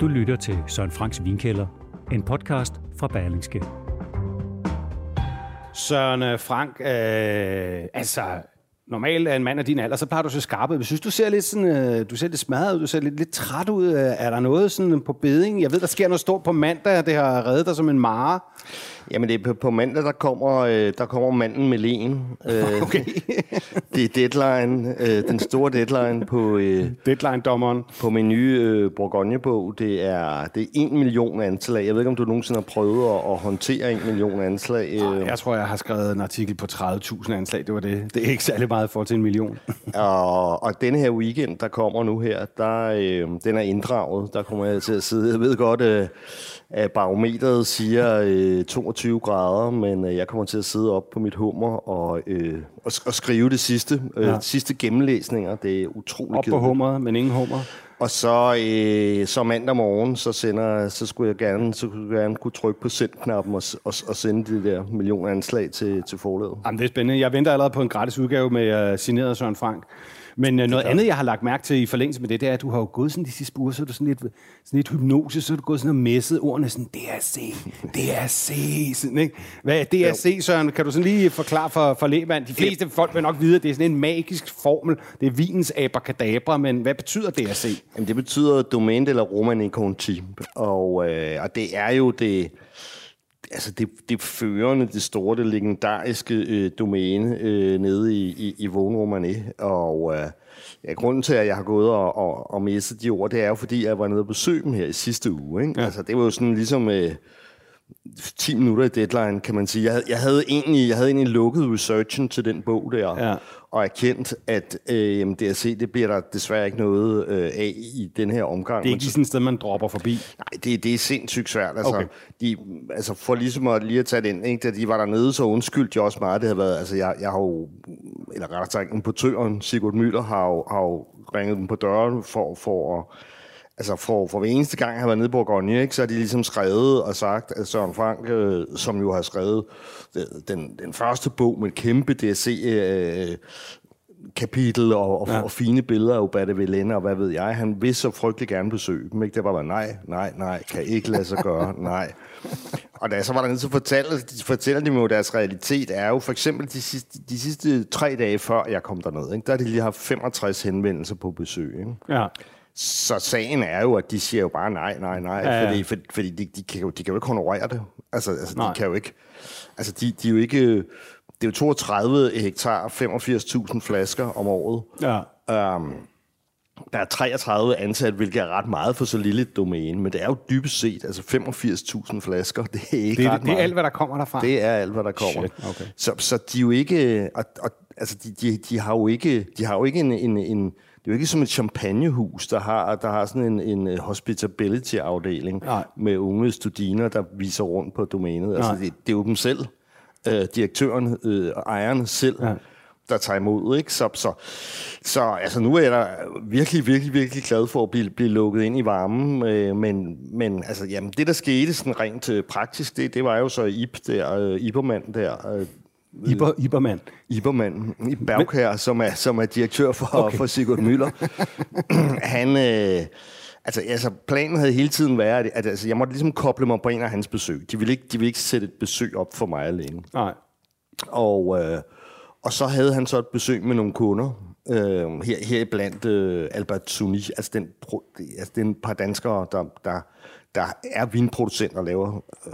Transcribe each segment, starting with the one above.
Du lytter til Søren Franks Vinkælder, en podcast fra Berlingske. Søren øh, Frank, øh, altså normalt er en mand af din alder, så plejer du så skarpe. Jeg synes, du ser lidt sådan, øh, du ser lidt smadret ud, du ser lidt, lidt træt ud. Øh, Er der noget sådan på beding? Jeg ved, der sker noget stort på mandag, det har reddet dig som en mare. Jamen det er på, på mandag, der kommer, øh, der kommer manden med len. Øh, Okay. det er deadline, øh, den store deadline på, øh, Deadline-dommeren. på min nye øh, Bourgogne-bog. Det er, det er en million anslag. Jeg ved ikke, om du nogensinde har prøvet at, at håndtere en million anslag. Øh, Jeg tror, jeg har skrevet en artikel på 30.000 anslag. Det var det. Det er ikke særlig meget for til en million. Og, og denne her weekend, der kommer nu her, der, øh, den er inddraget. Der kommer jeg til at sidde. Jeg ved godt, øh, at barometeret siger øh, 22 grader, men øh, jeg kommer til at sidde op på mit hummer og, øh, og, og skrive det sidste. Øh, Ja. sidste gennemlæsninger. Det er utroligt Op på kedeligt. hummeret, men ingen hummer. Og så, øh, så mandag morgen, så, sender, så skulle jeg gerne, så kunne jeg gerne kunne trykke på send-knappen og, og, og sende det der million anslag til, til forlaget. Jamen, det er spændende. Jeg venter allerede på en gratis udgave med uh, signeret Søren Frank. Men uh, noget andet, jeg har lagt mærke til i forlængelse med det, det er, at du har jo gået sådan de sidste uger, så er du sådan lidt, sådan lidt hypnose, så er du gået sådan og messet ordene sådan, DRC, DRC, sådan, ikke? Hvad er DRC, Søren? Kan du sådan lige forklare for, for lægmand? De fleste folk vil nok vide, at det er sådan en magisk formel. Det er vinens abracadabra, men hvad betyder DRC? Jamen, det betyder Domain eller Romani Conti, og, øh, og det er jo det, altså det, det førende, det store, det legendariske øh, domæne øh, nede i, i, i Vågen Romani. Og øh, ja, grunden til, at jeg har gået og, og, og mistet de ord, det er jo, fordi jeg var nede og besøge dem her i sidste uge. Ikke? Ja. Altså, det var jo sådan ligesom... Øh, 10 minutter i deadline, kan man sige. Jeg havde, jeg havde, egentlig, jeg havde egentlig lukket researchen til den bog der, Ja. og erkendt, at øh, DRC, det bliver der desværre ikke noget øh, af i den her omgang. Det er ikke sådan et sted, man dropper forbi. Nej, det, det er sindssygt svært. Altså, Okay. de, altså for ligesom at lige at tage det ind, ikke? da de var dernede, så undskyldte de også meget. Det havde været, altså jeg, jeg har jo, eller rettere sagt, importøren Sigurd Møller har jo, har jo ringet dem på døren for, for at Altså for, for hver eneste gang, har været nede på Bourgogne, ikke, så har de ligesom skrevet og sagt, at Søren Frank, øh, som jo har skrevet øh, den, den første bog med et kæmpe DSC øh, kapitel og, og, Ja. og fine billeder af Ubate Villena og hvad ved jeg. Han vil så frygtelig gerne besøge dem. Ikke? Det var bare, nej, nej, nej, kan ikke lade sig gøre, nej. Og da så var dernede, så fortæller, de, fortæller de mig jo, deres realitet er jo for eksempel de sidste, de sidste tre dage før jeg kom derned, ikke? der har de lige haft 65 henvendelser på besøg. Ikke? Ja. Så sagen er jo, at de siger jo bare nej, nej, nej, Ja, ja. fordi, for, fordi de, de, kan jo, de kan jo ikke honorere det. Altså, altså Nej. de kan jo ikke... Altså, de, de er jo ikke... Det er jo 32 hektar, 85.000 flasker om året. Ja. Um, der er 33 ansat, hvilket er ret meget for så lille et domæne, men det er jo dybest set, altså 85.000 flasker, det er ikke Det, er, ret det er meget. alt, hvad der kommer derfra. Det er alt, hvad der kommer. Shit, okay. så, så de er jo ikke... Og, og, altså, de, de, de, har jo ikke, de har jo ikke en, en, en... Det er jo ikke som et champagnehus, der har, der har sådan en, en hospitality-afdeling Nej. med unge studiner, der viser rundt på domænet. Altså, Nej. det, det er jo dem selv, øh, direktøren øh, og ejerne selv, Ja. der tager imod. Ikke? Så, så, så altså, nu er jeg da virkelig, virkelig, virkelig glad for at blive, blive lukket ind i varmen. Øh, men men altså, jamen, det, der skete sådan rent øh, praktisk, det, det var jo så Ib der, øh, Ibermand der, øh, Iber, Ibermand. Ibermand i Bergkær, som er, som er direktør for, okay. for Sigurd Møller. han, øh, altså, altså, planen havde hele tiden været, at, at altså, jeg måtte ligesom koble mig på en af hans besøg. De ville ikke, de ville ikke sætte et besøg op for mig alene. Nej. Og, øh, og så havde han så et besøg med nogle kunder, øh, her, her blandt øh, Albert Suni, altså den, altså den par danskere, der, der, der er vinproducenter og laver øh,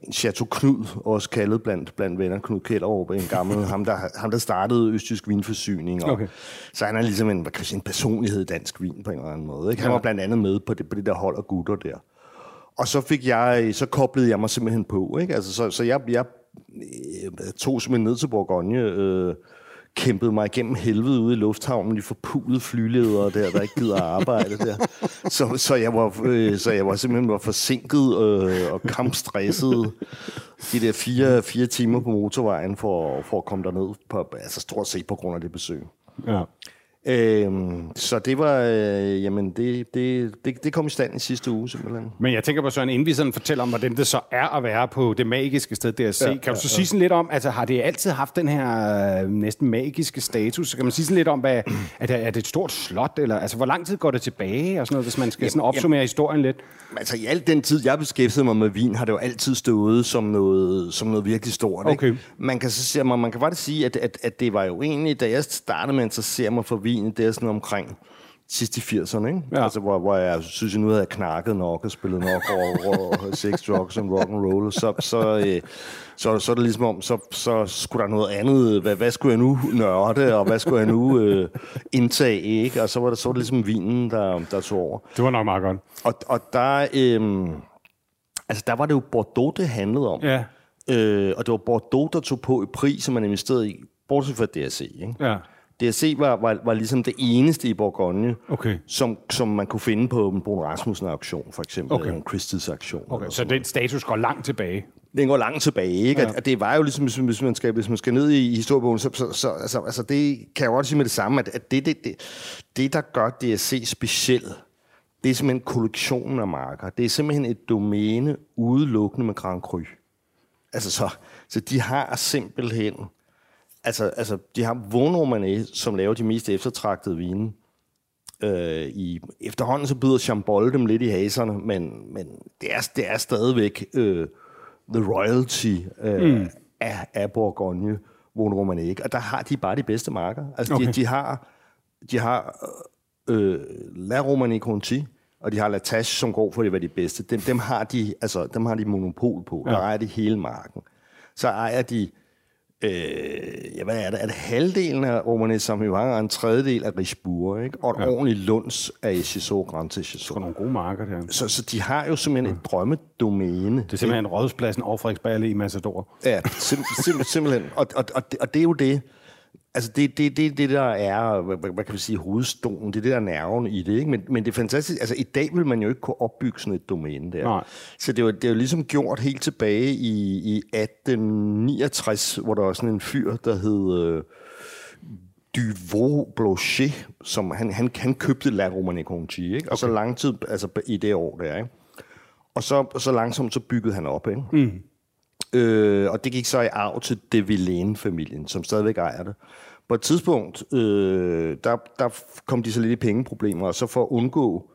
en Chateau Knud, også kaldet blandt, blandt venner, Knud Kjellerup, en gammel, ham der, ham der startede Østtysk Vinforsyning. Og, Okay. Så han er ligesom en, hvad kan man sige, en personlighed i dansk vin på en eller anden måde. Ikke? Han var blandt andet med på det, på det der hold af gutter der. Og så fik jeg, så koblede jeg mig simpelthen på, ikke? Altså, så, så jeg, jeg øh, tog simpelthen ned til Bourgogne, øh, kæmpet mig igennem helvede ude i lufthavnen, de forpulede flyledere der, der ikke gider arbejde der. Så, så, jeg var, øh, så jeg var simpelthen var forsinket øh, og kampstresset de der fire, fire timer på motorvejen for, for at komme derned, på, altså stort set på grund af det besøg. Ja. Øhm, så det var, øh, jamen det, det, det, det kom i stand i sidste uge simpelthen. Men jeg tænker på Søren, inden vi sådan fortæller om, hvordan det så er at være på det magiske sted DRC, ja, kan du så ja, sige sådan lidt om, altså har det altid haft den her øh, næsten magiske status? Så kan man sige sådan lidt om, hvad, er, det, er det et stort slot, eller altså hvor lang tid går det tilbage, og sådan noget, hvis man skal sådan opsummere jamen, historien lidt? Altså i al den tid, jeg beskæftigede mig med vin, har det jo altid stået som noget, som noget virkelig stort. Okay. Ikke? Man kan så sige, man, man kan faktisk sige, at, at, at det var jo egentlig, da jeg startede med at interessere mig for vin, det er sådan omkring sidst i 80'erne, ikke? Ja. Altså, hvor, hvor jeg synes, jeg nu havde jeg knakket nok og spillet nok over, over sex, drugs og rock and roll, så, så, øh, så, så er det ligesom om, så, så skulle der noget andet. Hvad, hvad skulle jeg nu nørde, og hvad skulle jeg nu øh, indtage, ikke? Og så var det, så var det ligesom vinen, der, der tog over. Det var nok meget godt. Og, og der, øh, altså, der var det jo Bordeaux, det handlede om. Ja. Øh, og det var Bordeaux, der tog på i pris, som man investerede i, bortset fra DRC, ikke? Ja. DRC var, var, var ligesom det eneste i Bourgogne, Okay. som, som man kunne finde på en Brun Rasmussen auktion, for eksempel, Okay. okay. en Christie's auktion. Okay, eller så den status går langt tilbage. den går langt tilbage, ikke? Ja. At det var jo ligesom, hvis, hvis, man skal, hvis man skal ned i historiebogen, så, så, så altså, altså det kan jeg også sige med det samme, at, at det, det, det, det, der gør DSC speciel, det er simpelthen kollektionen af marker. Det er simpelthen et domæne udelukkende med Grand Cru. Altså så, så de har simpelthen, altså, altså de har Vaughn Romanée, som laver de mest eftertragtede vine. Øh, i, efterhånden så byder Chambol dem lidt i haserne, men, men det, er, det er stadigvæk øh, the royalty øh, mm. af, af Bourgogne, Romanée. ikke? Og der har de bare de bedste marker. Altså okay. De, de har, de har øh, La Romanée Conti, og de har La Tache, som går for at være de bedste. Dem, dem, har de, altså, dem har de monopol på. Ja. Der ejer de hele marken. Så ejer de, øh, ja, hvad er det? Det halvdelen af Romanée Sauvignon og en tredjedel af Richebourg, ikke? Og et ja. ordentligt lunds af Echissot, Grand Echissot. nogle gode marker der. Så, så de har jo simpelthen et drømmedomæne. Det er simpelthen rådspladsen over Frederiksberg i Massador. Ja, sim, sim, simpelthen. Og, og, og, det, og det er jo det. Altså, det, det, det, det der er, hvad, hvad kan vi sige, hovedstolen, det er det der er nerven i det, ikke? Men, men det er fantastisk. Altså, i dag vil man jo ikke kunne opbygge sådan et domæne der. Nej. Så det er, jo, det er jo ligesom gjort helt tilbage i, i 1869, hvor der var sådan en fyr, der hed øh, Duvaux Blanchet, som han, han, han købte La Romanée Conti, ikke? Og så lang tid, altså i det år der, ikke? Og så, så langsomt så byggede han op, ikke? Mm. Øh, og det gik så i arv til De Villaine-familien, som stadigvæk ejer det. På et tidspunkt, øh, der, der kom de så lidt i pengeproblemer, og så for at undgå,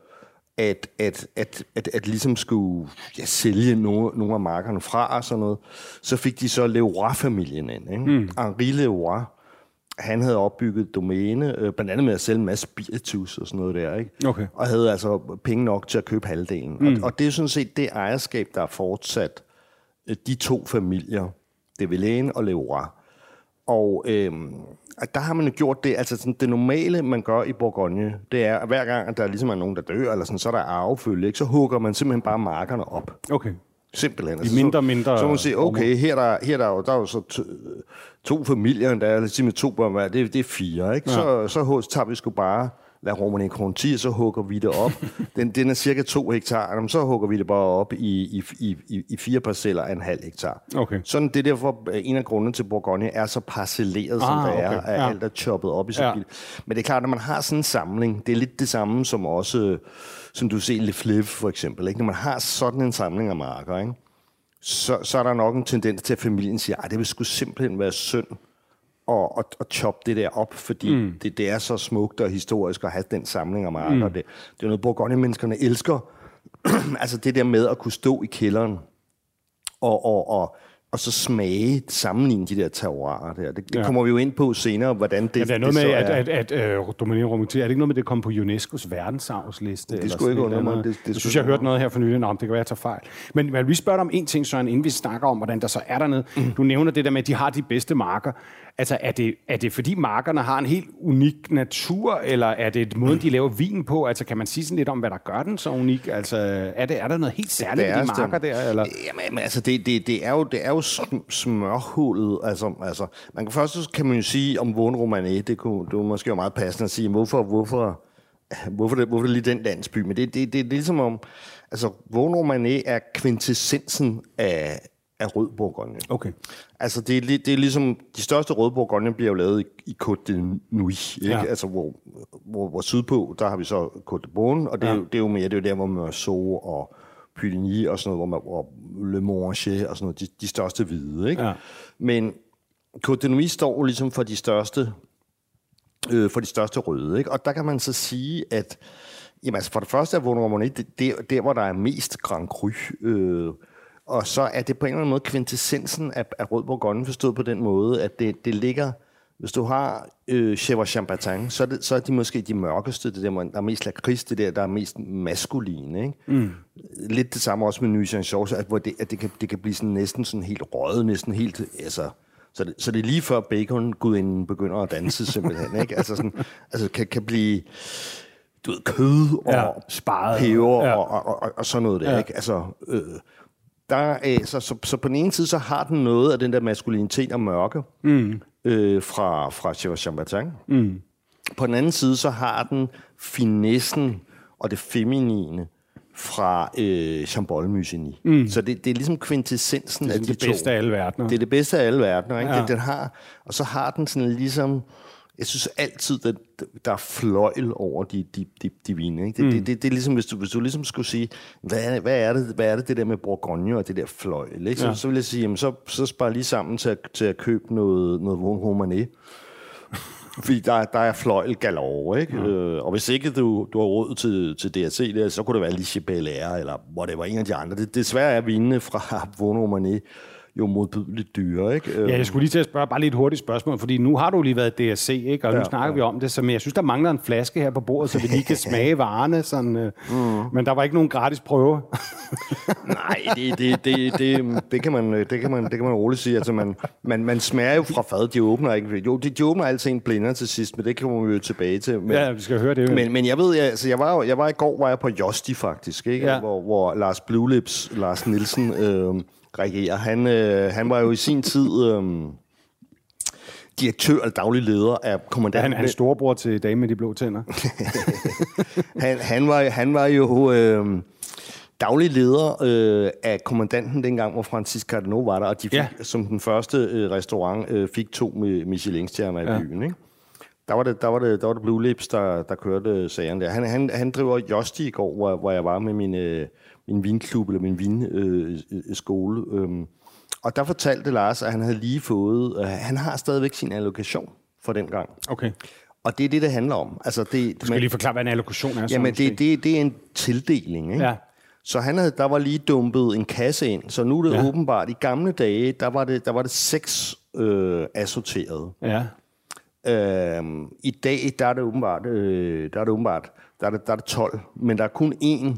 at, at, at, at, at ligesom skulle ja, sælge nogle, nogle af markerne fra og sådan noget, så fik de så Leroy-familien ind. Ikke? Mm. Henri Leroy, han havde opbygget et domæne, øh, blandt andet med at sælge en masse spiritus og sådan noget der, ikke? Okay. og havde altså penge nok til at købe halvdelen. Mm. Og, og det er sådan set det ejerskab, der er fortsat de to familier, De Villaine og Leroy. Og og der har man jo gjort det, altså sådan, det normale, man gør i Bourgogne, det er, at hver gang, at der ligesom er nogen, der dør, eller sådan, så er der arvefølge, ikke? så hugger man simpelthen bare markerne op. Okay. Simpelthen. I mindre og mindre Så, så må man sige, okay, her er der, her er der, der er jo så to, familier, der er med to børn hver, det, det er fire, ikke? Ja. Så, så hos- tager vi sgu bare La Romanée Conti, og så hugger vi det op. den, den er cirka to hektar, jamen, så hugger vi det bare op i, i, i, i, fire parceller af en halv hektar. Okay. Sådan, det er derfor, øh, en af grundene til Bourgogne er så parcelleret, som Ah, det er, okay. at Ja. alt er choppet op i så Ja. Men det er klart, når man har sådan en samling, det er lidt det samme som også, som du ser Le Fleuve for eksempel, ikke? når man har sådan en samling af marker, ikke? Så, så er der nok en tendens til, at familien siger, at det vil sgu simpelthen være synd at, at, at choppe det der op, fordi mm. det, det er så smukt og historisk at have den samling af marker. Mm. Det, det er noget, Bourgogne-menneskerne elsker. altså det der med at kunne stå i kælderen og, og, og, og så smage, sammenligne de der terroirer der. Det, det Ja. kommer vi jo ind på senere, hvordan det, Ja, det er noget det med, så at, er. at, at uh, Romantier, er det ikke noget med, at det kom på UNESCO's verdensarvsliste? eller skulle ikke undre mig. Det- det jeg skulle synes, jeg har hørt noget her for nylig. Nå, det kan være, jeg tager fejl. Men jeg vil lige spørge dig om en ting, Søren, inden vi snakker om, hvordan der så er dernede. Mm. Du nævner det der med, at de har de bedste marker. Altså, er det, er det fordi markerne har en helt unik natur, eller er det måden, de laver vin på? Altså, kan man sige sådan lidt om, hvad der gør den så unik? Altså, er, det, er der noget helt særligt er de marker stemt. der? Eller? Jamen, men altså, det, det, det, er jo, det er jo sm- smørhullet. Altså, altså, man kan først kan man jo sige om Vågen Romané, det kunne, det kunne måske være meget passende at sige, hvorfor, hvorfor, hvorfor, det, hvorfor det lige den landsby. Men det, det, det, det er ligesom om, altså, Vågen Romané er kvintessensen af, af rød Bourgogne. Okay. Altså, det er, det er ligesom, de største røde Bourgogne bliver jo lavet i, i Côte de Nuit, ikke? Ja. Altså, hvor, hvor, hvor sydpå, der har vi så Côte de Beaune, og det, ja. er, jo, det er jo mere, det er jo der, hvor Meursault og Puligny og sådan noget, hvor, man, hvor Le Monge og sådan noget, de, de største hvide, ikke? Ja. Men Côte de Nuit står ligesom for de største, øh, for de største røde, ikke? Og der kan man så sige, at jamen, altså for det første er Vaughn Romanée, det, det er der, hvor der er mest Grand Cru, øh, og så er det på en eller anden måde kvintessensen af, af Rød Bourgogne, forstået på den måde, at det, det ligger... Hvis du har øh, Chèvre Champagne, så er, det, så er de måske de mørkeste, det der, der er mest lakrids, det der, der er mest maskuline. Ikke? Mm. Lidt det samme også med Nuits Sauce, at, hvor det, at det, kan, det kan blive sådan, næsten sådan helt røget, næsten helt... Altså, så det, så det er lige før bacon gudinden begynder at danse simpelthen. Ikke? Altså, sådan, altså kan, kan blive du ved, kød og Ja, sparet. peber Ja. og, og, og, og sådan noget der. Ja. Ikke? Altså, øh, der, øh, så, så, så på den ene side, så har den noget af den der maskulinitet og mørke mm. øh, fra, fra Chèvre Champagne. Mm. På den anden side, så har den finessen og det feminine fra øh, Chambol Musigny. Mm. Så det, det er ligesom kvintessensen af de Det to. bedste af alle verdener. Det er det bedste af alle verdener, ikke? Ja. Den, den har, og så har den sådan ligesom, jeg synes altid, at der er fløjl over de, de, de, de vine. Ikke? Det, mm. det, det, det, er ligesom, hvis du, hvis du ligesom skulle sige, hvad er, hvad, er det, hvad er det, det der med Bourgogne og det der fløjl? Ikke? Så, Ja. så vil jeg sige, jamen, så, så spar lige sammen til at, til at købe noget, noget Romanée. Fordi der, der er fløjl galore, ikke? Ja. Øh, og hvis ikke du, du har råd til, til DRC, der, så kunne det være Lichie Belair, eller whatever, en af de andre. Det, desværre er vinene fra Vaughn Romanée jo modbydeligt dyre, ikke? Øh, Ja, jeg skulle lige til at spørge bare lige et hurtigt spørgsmål, fordi nu har du lige været DSC, ikke? og nu ja, Ja, snakker ja. vi om det, så men jeg synes, der mangler en flaske her på bordet, så vi lige kan smage varerne. Sådan, øh. mm. Men der var ikke nogen gratis prøve. Nej, det, det, det, det, det, kan man, det, kan man, det kan man roligt sige. Altså, man, man, man smager jo fra fad. De åbner ikke. Jo, de, de åbner altid en blinder til sidst, men det kommer vi jo tilbage til. Men, ja, vi skal høre det. men, men jeg ved, jeg, altså, jeg, var, jo- jeg var i går var jeg på Josti faktisk, ikke? Ja. Hvor, hvor Lars Bluelips, Lars Nielsen, øh, reagerer. Han, øh, han var jo i sin tid øh, direktør eller daglig leder af han, kommandanten. han storebror til dame med de blå tænder. han, han, var, han var jo øh, daglig leder øh, af kommandanten dengang, hvor Francis Cardinal var der, og de fik Ja. som den første øh, restaurant øh, fik to Michelin-stjerner i Ja. ja. byen. Ikke? Der var det, der var det, der var det Blue Lips, der, der kørte sagerne der. Han, han, han driver Josti i går, hvor, hvor jeg var med min, øh, min vinklub, eller min vinskole. Øh, øh, og der fortalte Lars, at han havde lige fået, øh, han har stadigvæk sin allokation for den gang. Okay. Og det er det, det handler om. Altså, det, Du skal lige forklare, hvad en allokation er. Jamen, det, det, det er en tildeling, ikke? Ja. Så han havde, der var lige dumpet en kasse ind, så nu er det Ja. åbenbart, i gamle dage, der var det, der var det seks øh, assorterede. Ja. Øhm, I dag, der er det åbenbart, øh, der er det åbenbart, der er det, der er det 12, men der er kun én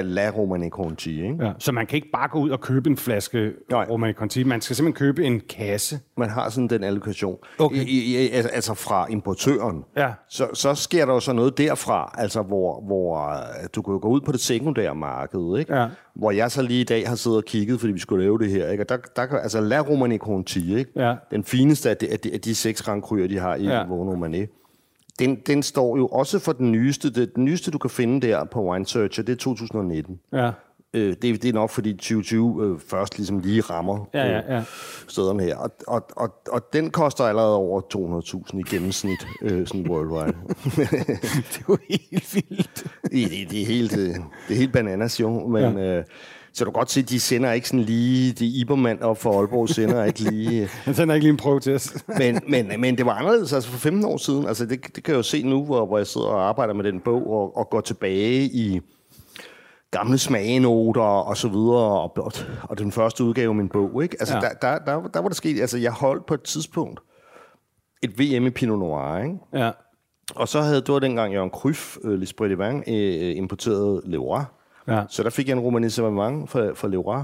La Romane Conti, ikke? Ja. Så man kan ikke bare gå ud og købe en flaske Nej. Romani Conti. Man skal simpelthen købe en kasse. Man har sådan den allokation. Okay. I, i, altså, fra importøren. Ja. Så, så sker der jo så noget derfra, altså hvor, hvor øh, du kan jo gå ud på det sekundære marked, ikke? Ja. hvor jeg så lige i dag har siddet og kigget, fordi vi skulle lave det her. Ikke? Og der, der kan, altså La Romane Conti, ikke? Ja. den fineste af de, af de, af de seks rangkryer, de har i Ja. Vaughn Romanée, den, den står jo også for den nyeste. Det, den nyeste, du kan finde der på Wine Searcher, det er 2019. Ja. Øh, det, det er nok, fordi 2020 øh, først ligesom lige rammer Ja, ja, ja. stederne her. Og, og, og, og den koster allerede over 200.000 i gennemsnit, øh, sådan worldwide. Det er jo helt vildt. det, det, det, er helt, øh, det er helt bananas, jo. Men, ja. øh, så du kan godt se, at de sender ikke sådan lige... De Ibermann op for Aalborg sender ikke lige... Han sender ikke lige en os. men, men, men det var anderledes altså for 15 år siden. Altså det, det kan jeg jo se nu, hvor, hvor jeg sidder og arbejder med den bog og, og går tilbage i gamle smagenoter og så videre, og, og, og den første udgave af min bog. Ikke? Altså, Ja. der, der, der, der var der sket... Altså, jeg holdt på et tidspunkt et VM i Pinot Noir, ikke? Ja. Og så havde, det var dengang Jørgen Kryf, øh, de Vin, øh, importeret Leroy. Ja. Så der fik jeg en romanisering fra, fra Leroy.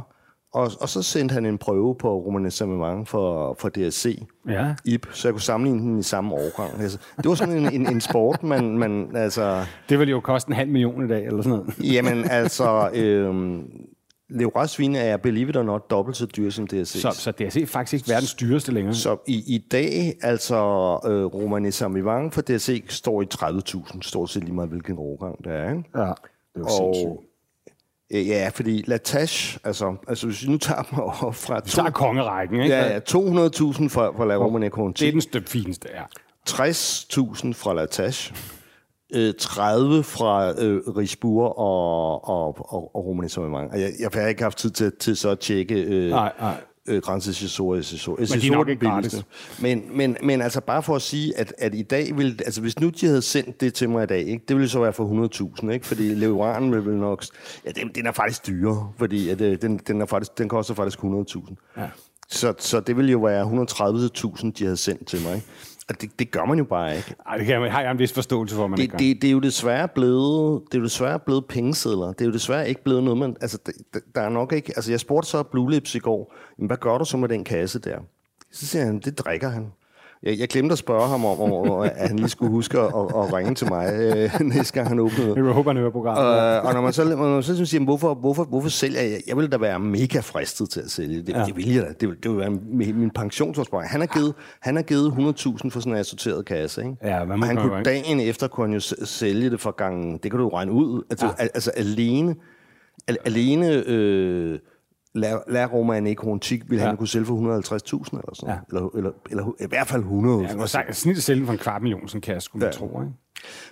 Og, og så sendte han en prøve på Romanes Samemang for, for DSC. Ja. IP, så jeg kunne sammenligne den i samme årgang. Altså, det var sådan en, en, en sport, man, man altså... Det vil jo koste en halv million i dag, eller sådan noget. Jamen, altså... Øhm, Levrasvin er, believe it or not, dobbelt så dyr som DSC. Så, så DSC er faktisk ikke verdens dyreste længere. Så i, i dag, altså øh, Romani Samivang for DSC står i 30.000, stort set lige meget hvilken årgang det er. Ikke? Ja, det er jo sindssygt. Og, øh, ja, fordi Latache, altså, altså hvis vi nu tager dem over fra... Så er kongerækken, ikke? Ja, ja 200.000 for, for La Romani Conti. Det er den støb fineste, ja. 60.000 fra Latache. Øh, 30 fra øh, Risbur og, og, og, og Romani Samivang. Og Jeg, jeg har ikke haft tid til, til så at tjekke... Øh, Nej, nej. Øh, Grænse Cesore, Cesore. Men de er nok ikke Men, men, men altså bare for at sige, at, at i dag vil, altså hvis nu de havde sendt det til mig i dag, ikke, det ville så være for 100.000, ikke? Fordi Leeuwarden vil vel nok, ja, den, den er faktisk dyrere, fordi at, øh, den, den, er faktisk, den koster faktisk 100.000. Ja. Så, så det ville jo være 130.000, de havde sendt til mig. Og det, det gør man jo bare ikke. Ej, det kan jeg, har jeg en vis forståelse for, man ikke Det, gør. det, det, er jo desværre blevet, det er jo desværre blevet pengesedler. Det er jo desværre ikke blevet noget, man... Altså, det, der er nok ikke... Altså, jeg spurgte så Blue Lips i går, hvad gør du så med den kasse der? Så siger han, det drikker han. Jeg, jeg glemte at spørge ham om, om at han lige skulle huske at, at, ringe til mig, øh, næste gang han åbnede. Jeg håber, han hører programmet. Øh, og når man så, når man så siger, hvorfor, hvorfor, hvorfor sælger jeg? Jeg ville da være mega fristet til at sælge. Det, ja. det vil jeg da. Det, vil- det vil være min, min pensionsopsparing. Han har givet, han har givet 100.000 for sådan en assorteret kasse. Ikke? Ja, hvad og han man kunne ikke? dagen efter kunne han jo sælge det for gangen. Det kan du jo regne ud. Altså, ja. al, altså alene, al, alene øh, La, La Roma Necrontik ville ja. Ja. han kunne sælge for 150.000 eller sådan Ja. ja. eller, eller, eller, i hvert fald 100. Jeg kan sagt, snit sælge for en kvart million, sådan kasse, skulle man Ja. tro, ikke?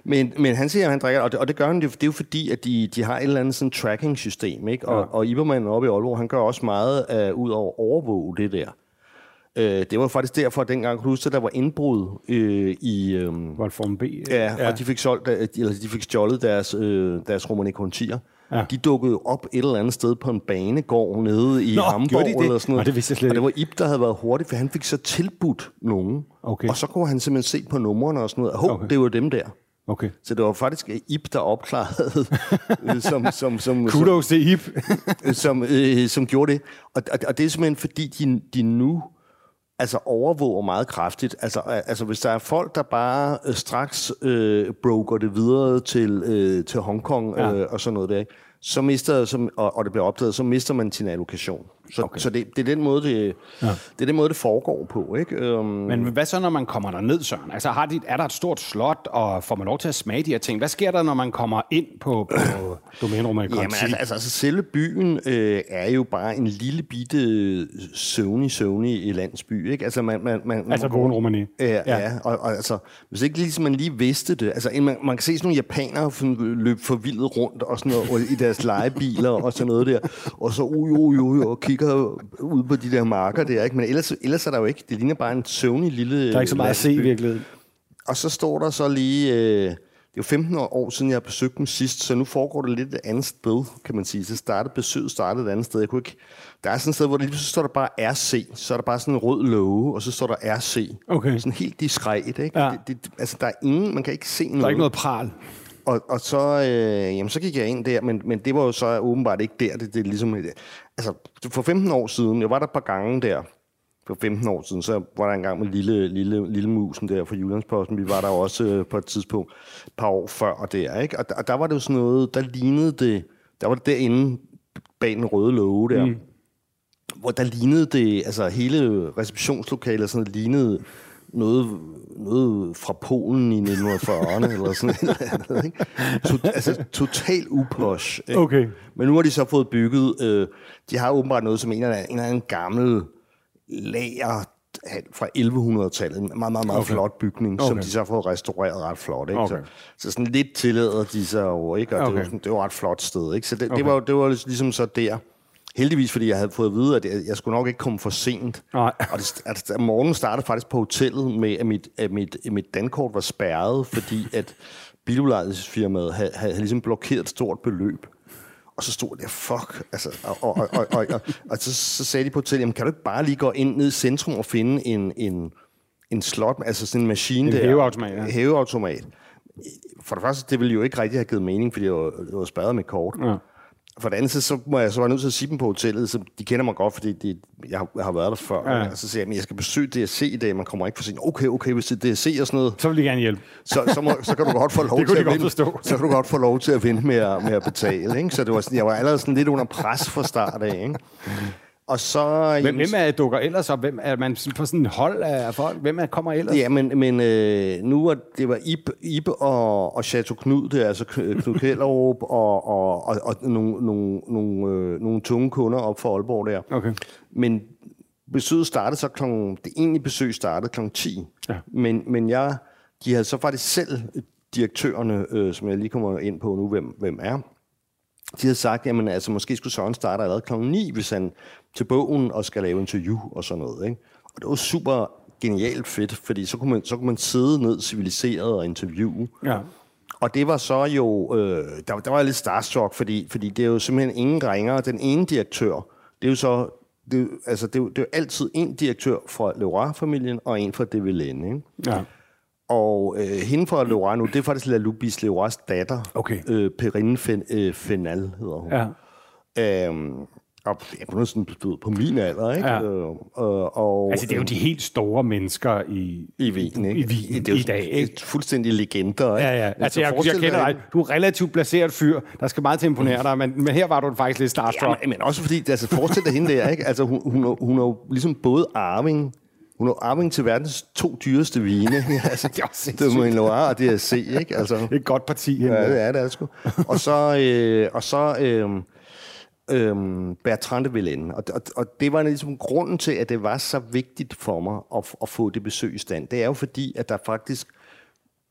Men, men han siger, at han drikker, og det, og det gør han, det, det er jo fordi, at de, de har et eller andet sådan tracking-system, ikke? Og, Ja. og Ibermann oppe i Aalborg, han gør også meget uh, ud over at overvåge det der. Uh, det var faktisk derfor, at dengang, kan huske, der var indbrud uh, i... Um, Volform B. ja, ja, og de fik, solgt, øh, eller de fik stjålet deres, uh, deres Romane Contier. Ja. De dukkede jo op et eller andet sted på en banegård nede i Nå, Hamburg de det? eller sådan noget. Nå, det vidste jeg slet og det ikke. var Ib, der havde været hurtig, for han fik så tilbudt nogen. Okay. Og så kunne han simpelthen se på numrene og sådan noget. Hov, Okay. det var dem der. Okay. Så det var faktisk Ib, der opklarede, øh, som, som, som, Kudos til Ip. som, som, øh, som gjorde det. Og, og, og det er simpelthen fordi, de, de nu altså overvåger meget kraftigt. Altså, altså hvis der er folk, der bare øh, straks øh, broker det videre til, øh, til Hongkong Ja. øh, og sådan noget der, ikke? så mister, som, og, og det bliver opdaget, så mister man sin allokation. Så, okay. så det, det, er den måde, det, ja. det er den måde, det foregår på. Ikke? Um, Men hvad så, når man kommer der ned, Søren? Altså, har de, er der et stort slot, og får man lov til at smage de her ting? Hvad sker der, når man kommer ind på, på domænerummet i Jamen, altså, altså, altså selve byen øh, er jo bare en lille bitte søvnig søvnig i landsby, ikke? Altså, man, man, man, Altså, man, vågen romani. Ja, Ja. ja. og, og, altså, hvis ikke ligesom man lige vidste det, altså, man, man kan se sådan nogle japanere løbe forvildet rundt og sådan noget, og i deres legebiler og sådan noget der, og så ui, ui, ui, og kigger ud på de der marker der, ikke? Men ellers, ellers er der jo ikke, det ligner bare en søvnig lille Der er ikke så meget at se i virkeligheden. Og så står der så lige... Øh, det er jo 15 år siden, jeg har besøgt dem sidst, så nu foregår det lidt et andet sted, kan man sige. Så startede besøget startede et andet sted. Jeg kunne ikke, der er sådan et sted, hvor det lige pludselig står der bare RC. Så er der bare sådan en rød låge, og så står der RC. Okay. Sådan helt diskret, ikke? Ja. Det, det, altså, der er ingen... Man kan ikke se noget. Der er ikke noget pral. Og, og så, øh, jamen, så gik jeg ind der, men, men det var jo så åbenbart ikke der. Det, det er ligesom, øh, altså, for 15 år siden, jeg var der et par gange der, for 15 år siden, så var der engang med lille, lille, lille musen der fra Jyllandsposten. Vi var der også øh, på et tidspunkt, et par år før og der, ikke? Og, der- og der var det jo sådan noget, der lignede det, der var det derinde bag den røde låge der, mm. hvor der lignede det, altså hele receptionslokalet sådan noget, lignede noget, noget fra Polen i 1940'erne, eller sådan et eller andet, ikke? To, altså total uposh. Ikke? Okay. Men nu har de så fået bygget, øh, de har åbenbart noget som en eller anden, en eller anden gammel lager fra 1100-tallet. En meget, meget, meget okay. flot bygning, okay. som de så har fået restaureret ret flot. Ikke? Okay. Så, så sådan lidt tillader de sig over, ikke? og okay. det, var, sådan- det var et ret flot sted. Ikke? Så det. Okay. det, var, det var ligesom så der. Heldigvis, fordi jeg havde fået at vide, at jeg, jeg skulle nok ikke komme for sent. Nej. Og det, at morgenen startede faktisk på hotellet med, at mit, at mit, at mit dankort var spærret, fordi at biludlejningsfirmaet havde, havde, havde ligesom blokeret et stort beløb. Og så stod der, fuck, altså, og, og, og, og, og, og, og så, så sagde de på hotellet, jamen, kan du ikke bare lige gå ind ned i centrum og finde en, en, en slot, altså sådan en maskine En der. hæveautomat, ja. Hæveautomat. For det første, det ville jo ikke rigtig have givet mening, fordi det var, det var spærret med kort. Ja. For det andet, så, så må jeg så være nødt til at sige dem på hotellet, så de kender mig godt, fordi de, jeg, har, jeg har været der før. Ja. Og så siger jeg, at jeg skal besøge DSC i dag, man kommer ikke for sent. Okay, okay, hvis det er DSC og sådan noget, Så vil de gerne hjælpe. så, så, må, så kan du godt få lov til at vinde. Så kan du godt få lov til at vinde med at, med at betale. Ikke? Så det var sådan, jeg var allerede sådan lidt under pres fra start af. Ikke? Og så... Hvem, hvem er dukker ellers op? Hvem er man på sådan en hold af folk? Hvem er, kommer ellers? Ja, men, men øh, nu var det var Ib, Ib og, og Chateau Knud, det er altså Kn- Knud Kjellerup og, og, og, og nogle, nogle, nogle, øh, nogle tunge kunder op for Aalborg der. Okay. Men besøget startede så klokken, det egentlige besøg startede klokken 10. Ja. Men, men jeg, de havde så faktisk selv direktørerne, øh, som jeg lige kommer ind på nu, hvem, hvem er, de havde sagt, jamen altså måske skulle Søren starte allerede klokken 9, hvis han til bogen og skal lave interview og sådan noget. Ikke? Og det var super genialt fedt, fordi så kunne man, så kunne man sidde ned civiliseret og interviewe. Ja. Og det var så jo, øh, der, der var lidt starstruck, fordi, fordi det er jo simpelthen ingen ringer. Den ene direktør, det er jo så, det, altså, det, er jo, det er jo altid en direktør fra Leroy-familien og en fra DVLN, ikke? Ja. Og øh, hende fra Leroy nu, det er faktisk La Lubis Leroys datter. Okay. Øh, Perrine Fen, øh, Fenal hedder hun. ja. Øhm, og kunne sådan du ved, på min alder, ikke? Ja. Øh, og, og, Altså, det er jo de helt store mennesker i, i Wien, ikke? i Wien det er jo i dag, ikke? fuldstændig legender, ikke? Ja, ja. Altså, jeg, jeg kender dig-. Du er relativt placeret fyr. Der skal meget til at imponere dig, men, men her var du faktisk lidt starstruck. Ja, men, men også fordi, altså forestil dig hende der, ikke? Altså hun, hun, er, hun er jo ligesom både arving, hun er arving til verdens to dyreste vine. altså, Det er også det er Loire og DSC, ikke? Altså, Det er et godt parti. hende ja, det er det, er det sgu. Og så, øh, og så øh, øh, Bertrand de Villene. Og, og, og det var ligesom grunden til, at det var så vigtigt for mig at, at få det besøg i stand. Det er jo fordi, at der faktisk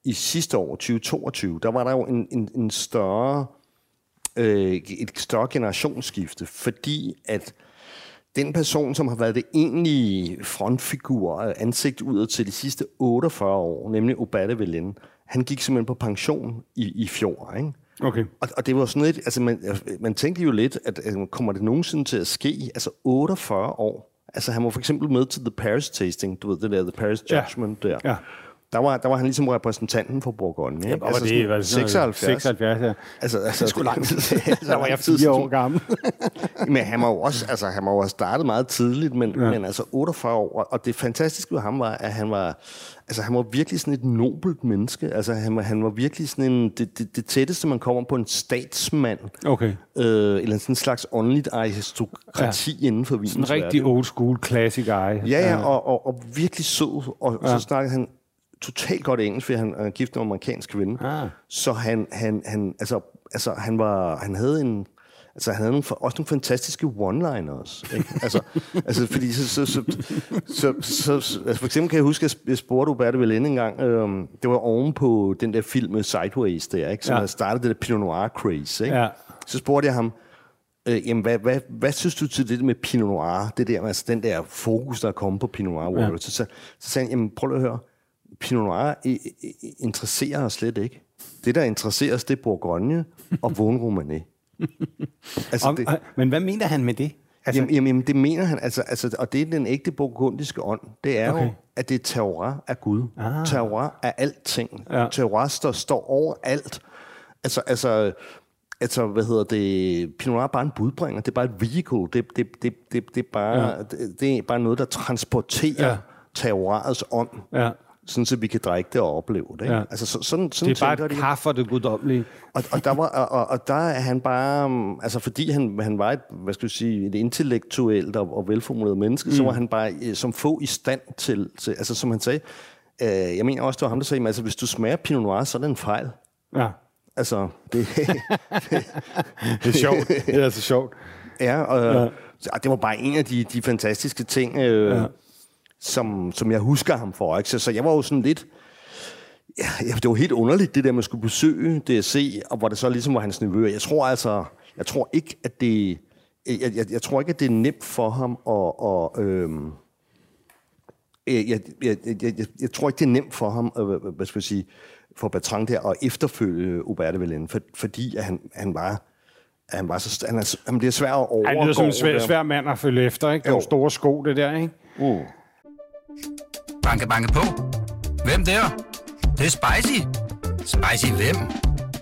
i sidste år, 2022, der var der jo en, en, en større, øh, et større generationsskifte, fordi at den person, som har været det egentlige frontfigur, øh, ansigt udad til de sidste 48 år, nemlig Obade Velen, han gik simpelthen på pension i, i fjor, ikke? Okay. Og, og det var sådan lidt, altså man, man tænkte jo lidt, at, at kommer det nogensinde til at ske? Altså 48 år. Altså han var for eksempel med til The Paris Tasting, du ved, det der The Paris Ja. Judgment der. Ja. Der var, der var han ligesom repræsentanten for Bourgogne. Ikke? Hvad var det? sådan Var det sådan noget 76. 76, ja. Altså, altså, Det sgu lang tid. Altså, Der var jeg fire år gammel. Men han var jo også, altså han må jo startet meget tidligt, men, ja. men altså 48 år. Og- Og det fantastiske ved ham var, at han var, altså han var virkelig sådan et nobelt menneske. Altså han var, han var virkelig sådan en, det, det, det tætteste, man kommer på en statsmand. Okay. Øh, eller sådan en slags åndeligt aristokrati ja. inden for Wiens En rigtig old school classic guy. Ja, ja, og, og, og virkelig sød. Og ja. så snakkede han totalt godt engelsk, fordi han er gift med en amerikansk kvinde. Ah. Så han, han, han, altså, altså, han, var, han havde en... Altså, han havde nogle, også nogle fantastiske one-liners. Ikke? Altså, altså, fordi så, så, så, så, så, så altså, for eksempel kan jeg huske, at jeg spurgte Uberte Velen en gang, øhm, det var oven på den der film med Sideways der, ikke? som Ja. havde startet det der Pinot Noir craze. Ikke? Ja. Så spurgte jeg ham, øh, jamen, hvad, hvad, hvad synes du til det med Pinot Noir? Det der, altså den der fokus, der er kommet på Pinot Noir. Ja. Så, så, så sagde han, jamen prøv at høre, Pinot Noir i, i, interesserer os slet ikke. Det, der interesserer os, det er Bourgogne og Vaughn Romanée. altså, Om, det, men hvad mener han med det? altså, jamen, jamen, det mener han, altså, altså, og det er den ægte burgundiske ånd. Det er okay. Jo, at det er terroir af Gud. Ah. Terroir er alting. Ja. Terroir står, står over alt. Altså, altså, altså, hvad hedder det? Pinot Noir er bare en budbringer. Det er bare et vehicle. Det, det, det, det, det, er, bare, ja. det, det er bare noget, der transporterer Ja. terroirets ånd. Ja. Sådan, så vi kan drikke det og opleve det. Ikke? Ja. Altså, så, sådan, sådan Det er bare et de. for det guddommelige. Og, og, der var, og, og- der er han bare, altså fordi han, han var et, hvad skal jeg sige, et intellektuelt og, og velformuleret menneske, mm. så var han bare øh, som få i stand til, til altså som han sagde, øh, jeg mener også, det var ham, der sagde, altså hvis du smager Pinot Noir, så er det en fejl. Ja. Altså, det, Det er sjovt. Det er altså sjovt. ja, og, ja. det var bare en af de, de fantastiske ting, øh, ja. Som, som jeg husker ham for. Ikke? Så, så jeg var jo sådan lidt, ja, det var helt underligt, det der at skulle besøge DSC, og hvor det så ligesom var hans nevø. Jeg tror altså, jeg tror ikke, at det, jeg, jeg, jeg tror ikke, at det er nemt for ham at, og, øhm, jeg, jeg, jeg, jeg, jeg, tror ikke, det er nemt for ham, øh, hvad skal jeg sige, for Bertrand der, at efterfølge Uberte Velen, for, fordi at han, han var, at han var så, han, er, han bliver svær at overgå. Han lyder som en svær, svær mand at følge efter, ikke? Det er store sko, det der, ikke? Uh. Banke, banke på. Hvem der? Det, det er spicy. Spicy hvem?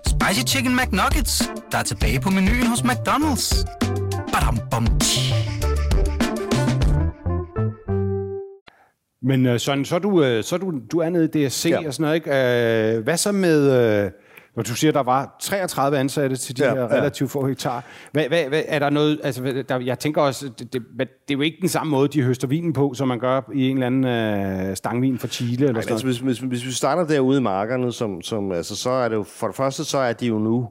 Spicy Chicken McNuggets, der er tilbage på menuen hos McDonald's. Badum, bom, tji. Men øh, Søren, så er du, øh, så er du, du er nede i DSC ja. Og sådan noget, ikke? Øh, hvad så med... Øh, når du siger, der var 33 ansatte til de ja, Ja, her ja. relativt få hektar. Hvad, hvad, hvad, er der noget... Altså, hvad- der, jeg tænker også, det, det, det er jo ikke den samme måde, de høster vinen på, som man gør i en eller anden øh, stangvin fra Chile eller Men sådan altså, hvis, hvis, hvis vi starter derude i markerne, som, som, altså, så er det jo, for det første, så er de jo nu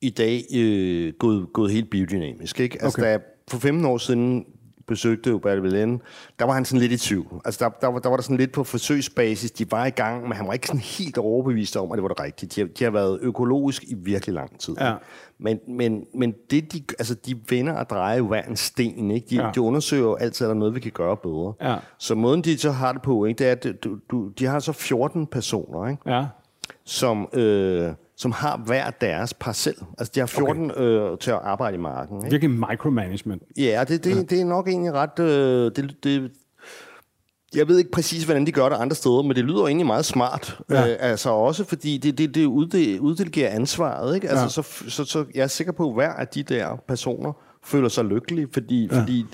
i dag øh, gået, gået helt biodynamisk. Ikke? Altså, Okay. jeg for 15 år siden besøgte Hubert Velen, der var han sådan lidt i tvivl. Altså, der, der, var, der var der sådan lidt på forsøgsbasis. De var i gang, men han var ikke sådan helt overbevist om, at det var det rigtige. De har, de har været økologisk i virkelig lang tid. Ja. Men, men, men det, de, altså, de vender og drejer jo hver en sten. Ikke? De, Ja. de undersøger jo altid, er der noget, vi kan gøre bedre. Ja. Så måden, de så har det på, ikke, det er, at du, du, de har så 14 personer, ikke? Ja. Som, øh, som har hver deres parcel. Altså, de har 14 okay. øh, til at arbejde i marken. Ikke? Virkelig micromanagement. Ja, det, det, det er nok egentlig ret... Øh, det, det, jeg ved ikke præcis, hvordan de gør det andre steder, men det lyder egentlig meget smart. Ja. Ja. Øh, altså også fordi det, det, det udde- uddelegerer ansvaret. Ikke? Altså, Ja. så, så, så jeg er sikker på, at hver af de der personer føler sig lykkelige, fordi, ja. fordi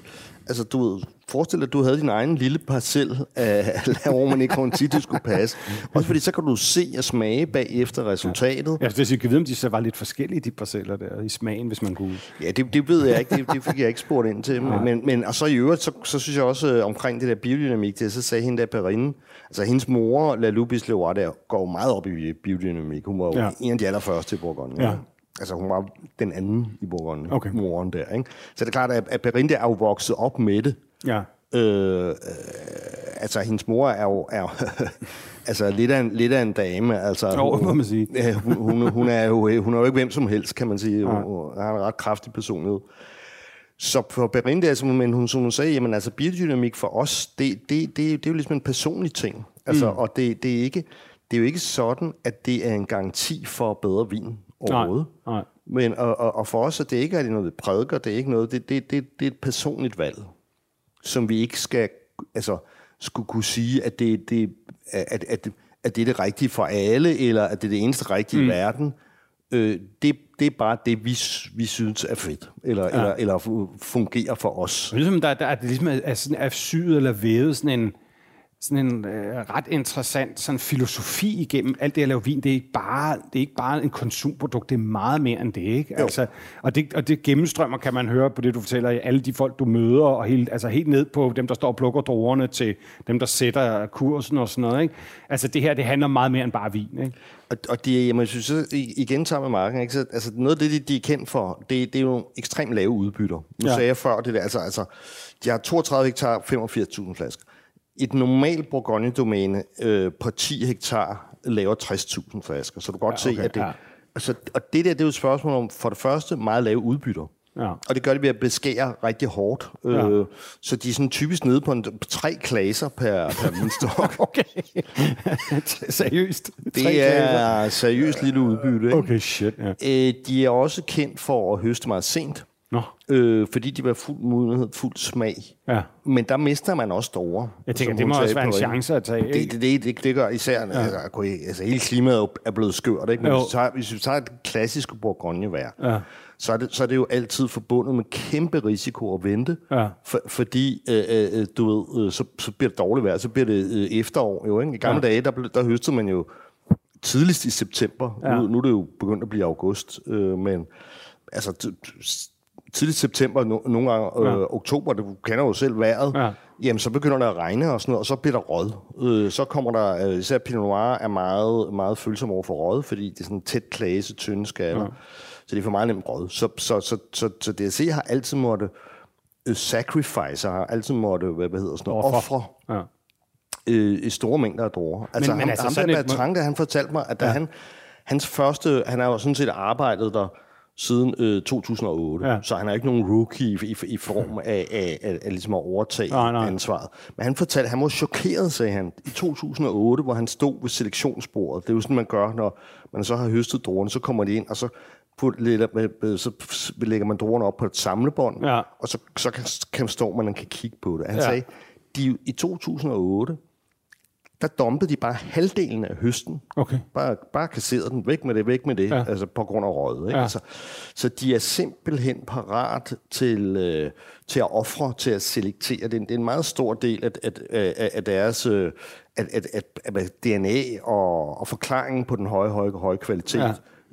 altså, du ved, forestil dig, at du havde din egen lille parcel af Laurman Conti, du skulle passe. Også fordi så kan du se og smage bagefter resultatet. Vil sige, jeg kan vide, om de så var lidt forskellige, de parceller der, i smagen, hvis man kunne... Ja, det, det ved jeg ikke. Det, det fik jeg ikke spurgt ind til. Men, men, men, og så i øvrigt, så, så synes jeg også øh, omkring det der biodynamik, det, så sagde hende der Perrine, altså hendes mor, La Lubis Leroy, der går meget op i biodynamik. Hun var jo Ja. ja. en af de allerførste i Bourgogne. Ja. Altså hun var den anden i Bourgogne, Okay. moren der. Ikke? Så det er klart, at, der er jo vokset op med det. Ja. Øh, øh, altså, hendes mor er jo, er jo altså, lidt, af en, lidt af en dame. Altså, Jo, må man sige. Ja, hun, hun, hun, er jo, hun er jo ikke hvem som helst, kan man sige. Hun, hun har en ret kraftig personlighed. Så for Berinde, altså, men hun, som hun sagde, jamen, altså, biodynamik for os, det, det, det, det er jo ligesom en personlig ting. Altså, mm. Og det, det, er ikke, det er jo ikke sådan, at det er en garanti for bedre vin overhovedet. Nej, nej. Men, og, og, og for os er det ikke er det noget, vi prædiker, det er ikke noget, det, det, det, det er et personligt valg, som vi ikke skal, altså, skulle kunne sige, at det, det, at, at, at det er det rigtige for alle, eller at det er det eneste rigtige mm. i verden. Øh, det, det er bare det, vi, vi synes er fedt, eller, ja. eller, eller fu- fungerer for os. Ligesom der, der er, det ligesom er, er, sådan, er syet eller vævet sådan en, sådan en øh, ret interessant sådan filosofi igennem alt det at lave vin. Det er, ikke bare, det er ikke bare en konsumprodukt, det er meget mere end det. Ikke? Altså, og, det og det gennemstrømmer, kan man høre på det, du fortæller, alle de folk, du møder, og helt, altså helt ned på dem, der står og plukker druerne, til dem, der sætter kursen og sådan noget. Ikke? Altså det her, det handler meget mere end bare vin. Ikke? Og, og det, jamen, jeg synes så, i- igen sammen med marken, ikke? Så, altså, noget af det, de, de er kendt for, det, det er jo ekstremt lave udbytter. Nu ja. sagde jeg før det der, altså, altså de har 32 hektar, 85.000 flasker. Et normalt Bourgogne-domæne øh, på 10 hektar laver 60.000 flasker, så du kan godt Ja, okay, se, at det... ja. Altså, og det der, det er jo et spørgsmål om, for det første, meget lave udbytter. Ja. Og det gør det ved at beskære rigtig hårdt. Ja. Ja. Øh, så de er sådan typisk nede på en, tre klaser per, per vinstok. Okay. Seriøst. Tre Det klaser. er seriøst lille udbytte. Ikke? Okay, shit. Ja. Øh, de er også kendt for at høste meget sent, Nå, øh, fordi de var fuld modenhed, fuld smag. ja. Men der mister man også store. Jeg tænker, det må også være en chance at tage. Det, ikke? det, det, det, det gør især, ja. altså, altså hele klimaet er blevet skørt, ikke? men Jo. hvis vi, tager, hvis vi tager et klassisk bourgognevejr, Ja. så, er det, så er det jo altid forbundet med kæmpe risiko at vente, Ja. for, fordi øh, øh, du ved, øh, så, så bliver det dårligt vejr, så bliver det øh, efterår. Jo, ikke? I gamle Ja. dage, der, der høstede man jo tidligst i september. Ja. Nu, nu er det jo begyndt at blive august, øh, men altså tidligt september, no, nogle gange øh, Ja. oktober, du kender jo selv vejret, Ja. jamen så begynder det at regne og sådan noget, og så bliver der råd. Øh, så kommer der, øh, især Pinot Noir er meget, meget følsom over for råd, fordi det er sådan tæt klase, tynde skaller, ja. så det er for meget nemt råd. Så, så, så, så, så DSC har altid måtte øh, sacrifice, har altid måtte, hvad, hvad hedder sådan noget, Offer. ofre Ja. øh, i store mængder af druer. Altså, men ham, altså ham sådan der Bertrand, han fortalte mig, at da ja. han, hans første, han har jo sådan set arbejdet der siden øh, 2008, Ja. så han er ikke nogen rookie i, i, i form af, af, af, af ligesom at overtage Nej, nej. ansvaret. Men han fortalte, han var chokeret, sagde han, i 2008, hvor han stod ved selektionsbordet. Det er jo sådan, man gør, når man så har høstet druerne, så kommer de ind, og så så lægger man druerne op på et samlebånd, Ja. og så, så kan, kan stå man og kan kigge på det. Han ja. sagde, de, i 2008, der dumpede de bare halvdelen af høsten. Okay. Bare, bare kasserede den. Væk med det, væk med det. Ja. Altså på grund af røget. Ikke? Ja. Altså, så de er simpelthen parat til, øh, til at ofre, til at selektere. Det er en, det er en meget stor del af, af, af, af deres øh, at, at, at, at DNA og, og forklaringen på den høje, høje, høje kvalitet. Ja.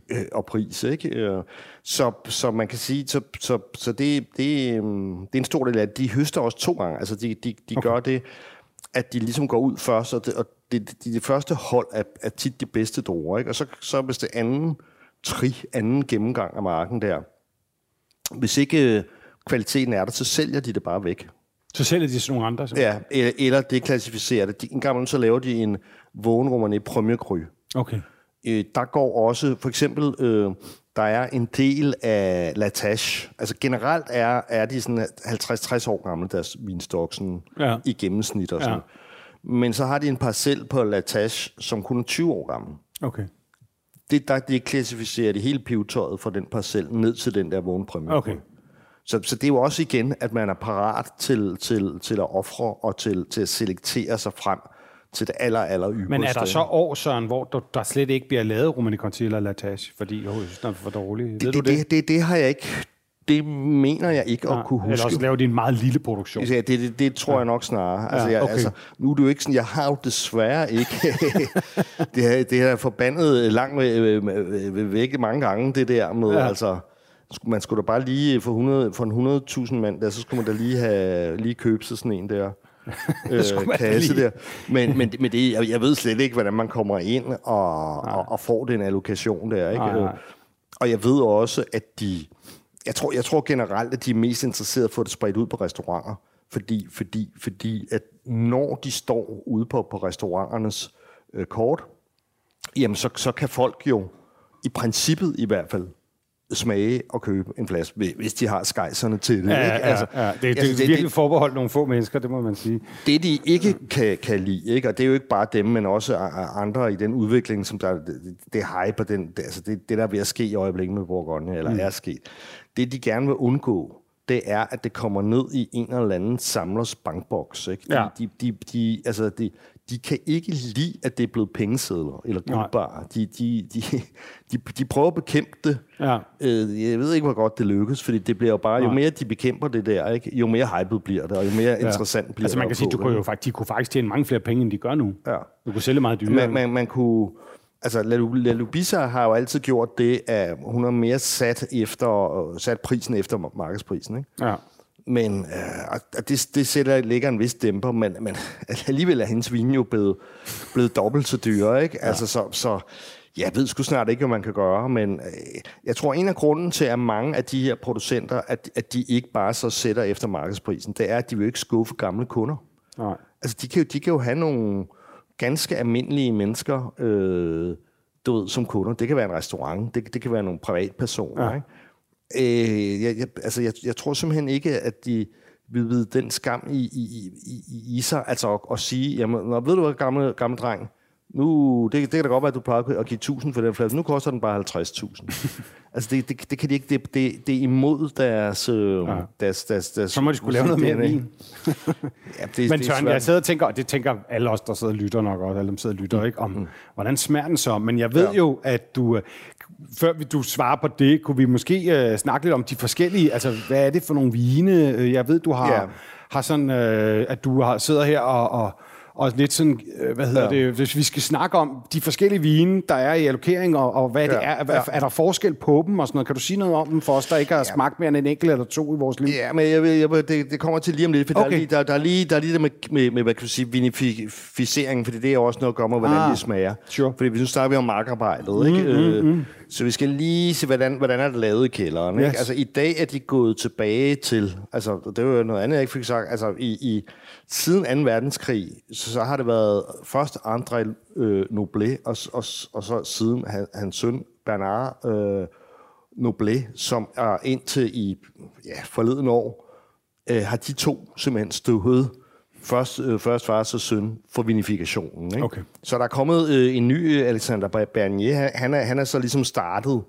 øh, og pris. Ikke? Øh, Så, så man kan sige, så, så, så det, det, øhm, det er en stor del af det. De høster også to gange. Altså de, de, de okay. gør det, at de ligesom går ud først, og det, og det, det, det første hold er, er tit de bedste druer. Ikke? Og så, så hvis det anden tri, anden gennemgang af marken der, hvis ikke øh, kvaliteten er der, så sælger de det bare væk. Så sælger de sådan nogle andre. simpelthen? Ja, eller, eller deklassificerer det. De, en gang så laver de en vågenromané Premier Cru. Okay. Øh, der går også, for eksempel, øh, der er en del af Latache. Altså generelt er, er de sådan 50-60 år gamle, deres vinstok, sådan Ja. i gennemsnit og sådan. Ja. Men så har de en parcel på Latache, som kun er 20 år gammel. Okay. Det, der de klassificerer de hele pivetøjet fra den parcel ned til den der vågenpræmie. Okay. Så, så det er jo også igen, at man er parat til, til, til at ofre og til, til at selektere sig frem til det aller, aller ypperste. Men er der så år, Søren, hvor der, der slet ikke bliver lavet Romani Conti eller Latage, fordi jeg synes, den er for dårlig? Ved det, du det, det, det, det har jeg ikke... Det mener jeg ikke at kunne Eller huske. også laver de en meget lille produktion. Ja, det, det, det tror jeg nok snarere. Altså, Ja, jeg, okay. altså, nu er det jo ikke sådan, jeg har jo desværre ikke det her, det her forbandet langt væk mange gange, det der med, Ja. ja. altså, man skulle da bare lige for, 100, for en 100.000 mand der, så skulle man da lige have lige købe sig sådan en der øh, kasse lige. der. Men, men, men det, jeg, jeg ved slet ikke, hvordan man kommer ind og, og, og får den allokation der. Ikke? Nej, nej. Og jeg ved også, at de... Jeg tror, jeg tror generelt, at de er mest interesserede for at det spredt ud på restauranter. Fordi, fordi, fordi at når de står ude på, på restauranternes øh, kort, jamen så, så kan folk jo i princippet i hvert fald smage og købe en flaske, hvis- de har skejserne til det. Ja, ikke? ja, ja, ja. Det, det, altså, det er virkelig forbeholdt nogle få mennesker, det må man sige. det, de ikke kan, kan lide, ikke? og det er jo ikke bare dem, men også andre i den udvikling, som der, det, det hype, og den, det, altså det, det der er ved at ske i øjeblikket med Bourgogne, eller mm. er sket, det de gerne vil undgå, det er, at det kommer ned i en eller anden samlers bankboks. Ikke? De, Ja. de, de, de, altså de, de kan ikke lide, at det er blevet pengesedler eller Nej. guldbarer. De, de, de, de, de prøver at bekæmpe det. Ja. Øh, jeg ved ikke, hvor godt det lykkes, fordi det bliver jo bare, jo Nej. mere de bekæmper det der, ikke? jo mere hypet bliver det, og jo mere ja. interessant bliver Altså man det kan at sige, få du kunne jo faktisk, de kunne faktisk tjene mange flere penge, end de gør nu. Ja. Du kunne sælge meget dyrere. Man, man, man kunne... Altså, Lalu- Lalubisa har jo altid gjort det, at hun har mere sat, efter, sat prisen efter markedsprisen. Ikke? Ja. Men øh, og det, det sætter, lægger en vis dæmper, men, men alligevel er hendes vin jo blevet, blevet dobbelt så dyre. Ikke? Ja. Altså, så, så jeg ved sgu snart ikke, hvad man kan gøre, men øh, jeg tror, en af grunden til, at mange af de her producenter, at, at de ikke bare så sætter efter markedsprisen, det er, at de vil ikke skuffe gamle kunder. Nej. Altså, de kan, jo, de kan jo have nogle ganske almindelige mennesker, øh, du ved, som kunder. Det kan være en restaurant, det, det kan være nogle privatpersoner, ja. ikke? Øh, jeg, jeg, altså, jeg, jeg tror simpelthen ikke, at de vil vide den skam i, i, i, i, i sig, altså at, at sige, jamen, nå, ved du hvad, gamle, gamle dreng, nu, det, det kan da godt være, at du plejer at give 1000 for den flaske, nu koster den bare 50.000. altså, det, det, det kan de ikke, det, det, det er imod deres, øh, ja. deres, deres, deres... Så må de skulle lave noget mere vin. Ja, det, Men svært. jeg sidder og tænker, og det tænker alle os, der sidder og lytter nok også, alle dem sidder og lytter, ikke, om Mm. hvordan smager den så? Men jeg ved Ja. jo, at du, øh, før du svarer på det, kunne vi måske uh, snakke lidt om de forskellige, altså hvad er det for nogle vine? Øh, Jeg ved, du har, Ja. har sådan, uh, at du har, sidder her og, og og lidt sådan, øh, hvad hedder Ja. det, hvis vi skal snakke om de forskellige vine, der er i allokering, og, og hvad det Ja, er, er, ja. er der forskel på dem og sådan noget? Kan du sige noget om dem for os, der ikke har smagt mere end en enkelt eller to i vores liv? Ja, men jeg, vil, jeg, vil, det, det kommer til lige om lidt, for okay. der, er lige, der, der, er lige, der er lige det med, med, med hvad kan du sige, vinificering, for det er også noget at gøre med, hvordan Ah, det smager. sure. Fordi vi nu snakker vi om markarbejdet, ikke? Øh, Så vi skal lige se, hvordan, hvordan er det lavet i kælderen. Ikke? Yes. Altså i dag er de gået tilbage til, altså det var jo noget andet, jeg ikke fik sagt, altså i, i siden 2. verdenskrig, så, så har det været først André øh, Noblet, og, og, og så siden han, hans søn Bernard øh, Noblet, som er indtil i ja, forleden år, øh, har de to simpelthen stået først, øh, først fars og søn for vinifikationen. Ikke? Okay. Så der er kommet øh, en ny øh, Alexander Bernier. Han, han, er, han er så ligesom startet.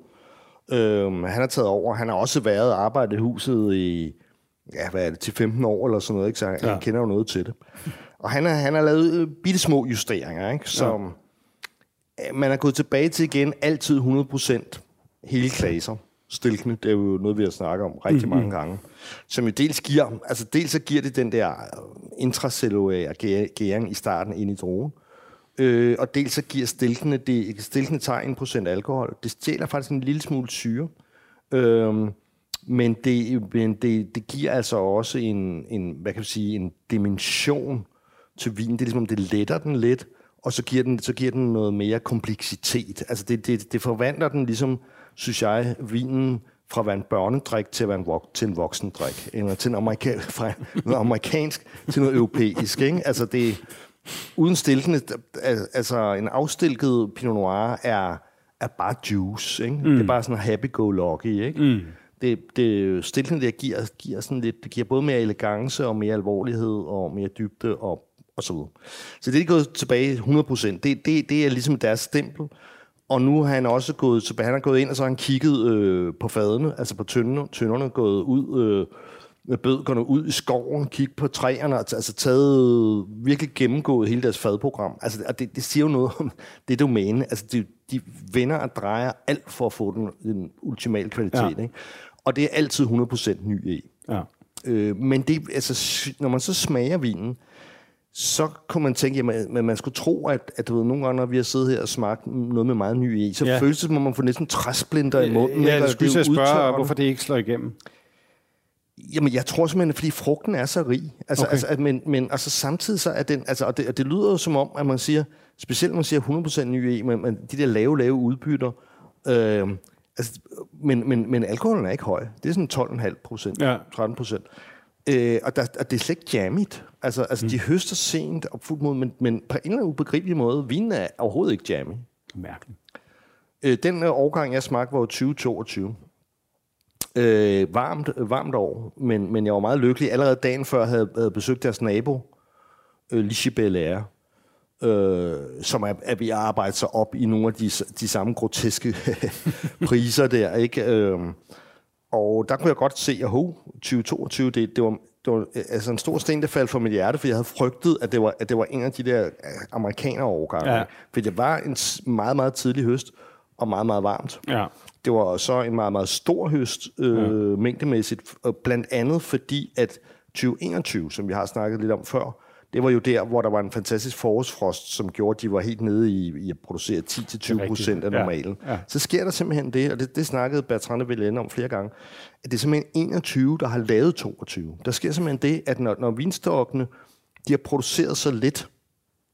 Øhm, han har taget over. Han har også været arbejdet i huset i ja, hvad er det, til 15 år eller sådan noget. Ikke? Så han, ja. han kender jo noget til det. Og han har, han har lavet øh, bitte små justeringer, ikke? som ja. man er gået tilbage til igen altid 100% hele klasser. Stilkende, det er jo noget, vi har snakket om rigtig mange gange. Som jo dels giver, altså dels så giver det den der intracellulære gæ- gæring i starten ind i drogen, øh, og dels så giver stilkende, det, stilkende tager 1% alkohol. Det stjæler faktisk en lille smule syre. Øh, men det, men det, det giver altså også en, en, hvad kan man sige, en dimension til vinen. Det er ligesom, det letter den lidt, og så giver den, så giver den noget mere kompleksitet. Altså det, det, det forvandler den ligesom, synes jeg, vinen fra at være en børnedrik til at være en, vok- til en voksendrik, eller til en amerika- fra noget amerikansk til noget europæisk. Ikke? Altså det, uden stilkende, altså en afstilket Pinot Noir er, er bare juice. Ikke? Mm. Det er bare sådan happy-go-lucky. Ikke? Mm. Det, det stilkende der giver, giver sådan lidt, det giver både mere elegance og mere alvorlighed og mere dybde og, og så videre. Så det er gået tilbage 100%. Det, det, det er ligesom deres stempel. Og nu har han også gået tilbage, han har gået ind, og så har han kigget øh, på fadene, altså på tønderne, tønderne gået ud, øh, bødkerne ud i skoven, kigge på træerne, altså altså taget, virkelig gennemgået hele deres fadprogram. Altså, og det, det siger jo noget om det domæne. Altså, de, de vender og drejer alt for at få den, den ultimale kvalitet. Ja. Ikke? Og det er altid 100% ny i. Ja. Øh, men det, altså, når man så smager vinen, så kunne man tænke, jamen, men man skulle tro, at, at du ved, nogle gange, når vi har siddet her og smagt noget med meget ny i, så Ja. føles det, som om man får næsten træsplinter i munden. Ja, jeg skulle det spørge, hvorfor det ikke slår igennem. Jamen, jeg tror simpelthen, fordi frugten er så rig. Altså, Okay. altså, at, men, men altså, samtidig så er den... Altså, og, det, og det lyder jo som om, at man siger... Specielt når man siger 100% ny i, men, men de der lave, lave udbytter... Øh, altså, men, men, men alkoholen er ikke høj. Det er sådan 12,5 procent, Ja. 13 procent. Øh, og, der, og det er slet ikke jammigt. Altså, altså mm. de høster sent og fuldt mod, men, men på en eller anden ubegribelig måde, vinen er overhovedet ikke jammy. Mærkeligt. Øh, den øh, årgang, jeg smagte, var jo 2022. Øh, varmt, varmt år, men, men jeg var meget lykkelig. Allerede dagen før havde jeg besøgt deres nabo, øh, Lichi Belair, øh, som er, er ved at arbejde sig op i nogle af de, de samme groteske priser der. Ikke? Øh, og der kunne jeg godt se, at ho, 2022, det, det, var, det var altså en stor sten, der faldt for mit hjerte, for jeg havde frygtet, at det var, at det var en af de der øh, amerikanere overgange. Ja. For det var en meget, meget tidlig høst, og meget, meget varmt. Ja. Det var så en meget, meget stor høst øh, ja. mængdemæssigt, og blandt andet fordi, at 2021, som vi har snakket lidt om før, det var jo der, hvor der var en fantastisk forårsfrost, som gjorde, at de var helt nede i, i at producere 10-20 procent af Ja. normalen. Ja. Så sker der simpelthen det, og det, det snakkede Bertrand de Villene om flere gange, at det er simpelthen 21, der har lavet 22. Der sker simpelthen det, at når, når vinstokkene de har produceret så lidt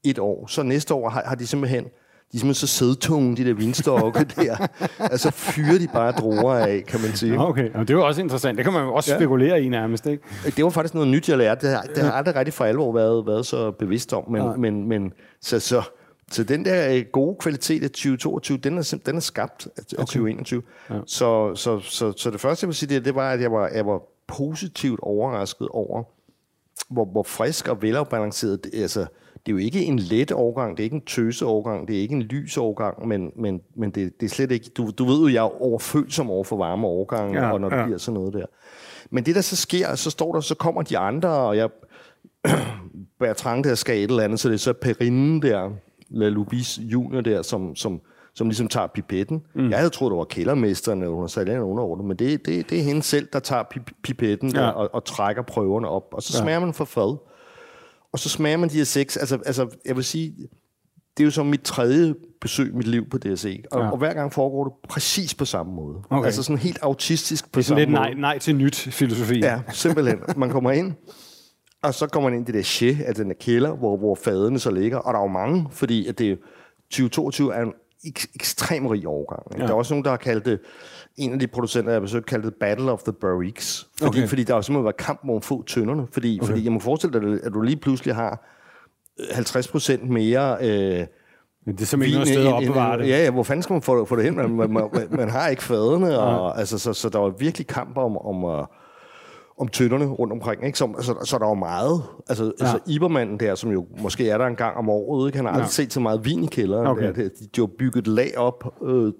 et år, så næste år har, har de simpelthen de er simpelthen så sædtunge, de der vinstokke der. altså fyrer de bare druer af, kan man sige. Okay, og det er jo også interessant. Det kan man jo også Ja. spekulere i nærmest, ikke? Det var faktisk noget nyt, jeg lærte. Det har, det har aldrig rigtig for alvor været, været så bevidst om. Men, Nej. men, men så, så, så den der øh, gode kvalitet af 2022, den er, den er skabt af, af 2021. Ja. Så, så, så, så det første, jeg vil sige, det, det var, at jeg var, jeg var positivt overrasket over, hvor, hvor frisk og velafbalanceret altså, det er jo ikke en let overgang, det er ikke en tøse overgang, det er ikke en lys overgang, men, men, men det, det er slet ikke... Du, du ved jo, jeg er overfølsom over for varme overgange, Ja, ja, og når det ja. bliver sådan noget der. Men det, der så sker, så står der, så kommer de andre, og jeg Bertrand der skal et eller andet, så det er så Perrine der, La Lubis junior der, som, som, som ligesom tager pipetten. Mm. Jeg havde troet, det var kældermesteren, sat en underordnet, men det, det, det er hende selv, der tager pip- pipetten Ja. der, og, og trækker prøverne op. Og så smager man for fad. Og så smager man de her seks. Altså, altså jeg vil sige, det er jo som mit tredje besøg i mit liv på DSE. Og, Ja. og hver gang foregår det præcis på samme måde. Okay. Altså sådan helt autistisk på Det er sådan samme lidt måde. nej, nej til nyt filosofi. Ja, simpelthen. Man kommer ind, og så kommer man ind i det der chais af den der kælder, hvor, hvor fadene så ligger. Og der er jo mange, fordi at det er- 2022 er en ek- ekstrem rig overgang. Ja. Der er også nogen, der har kaldt det, en af de producenter, jeg har besøgt, kaldte Battle of the Barriques. Fordi, Okay. fordi der jo simpelthen været kamp om få tønderne. Fordi, okay. fordi jeg må forestille dig, at du lige pludselig har øh, 50 procent mere... Øh, det er simpelthen ikke noget sted at opbevare det. Ja, ja, hvor fanden skal man få, få det hen? Man, man, man, man har ikke fadene, og, altså, så, så der var virkelig kamp om, om, uh, om tønderne rundt omkring. Ikke? Så, så, så der var meget. Altså, ja. altså Ibermanden der, som jo måske er der en gang om året, ikke? han har aldrig Ja. set så meget vin i kælderen. Okay. Der. De, de har bygget lag op øh,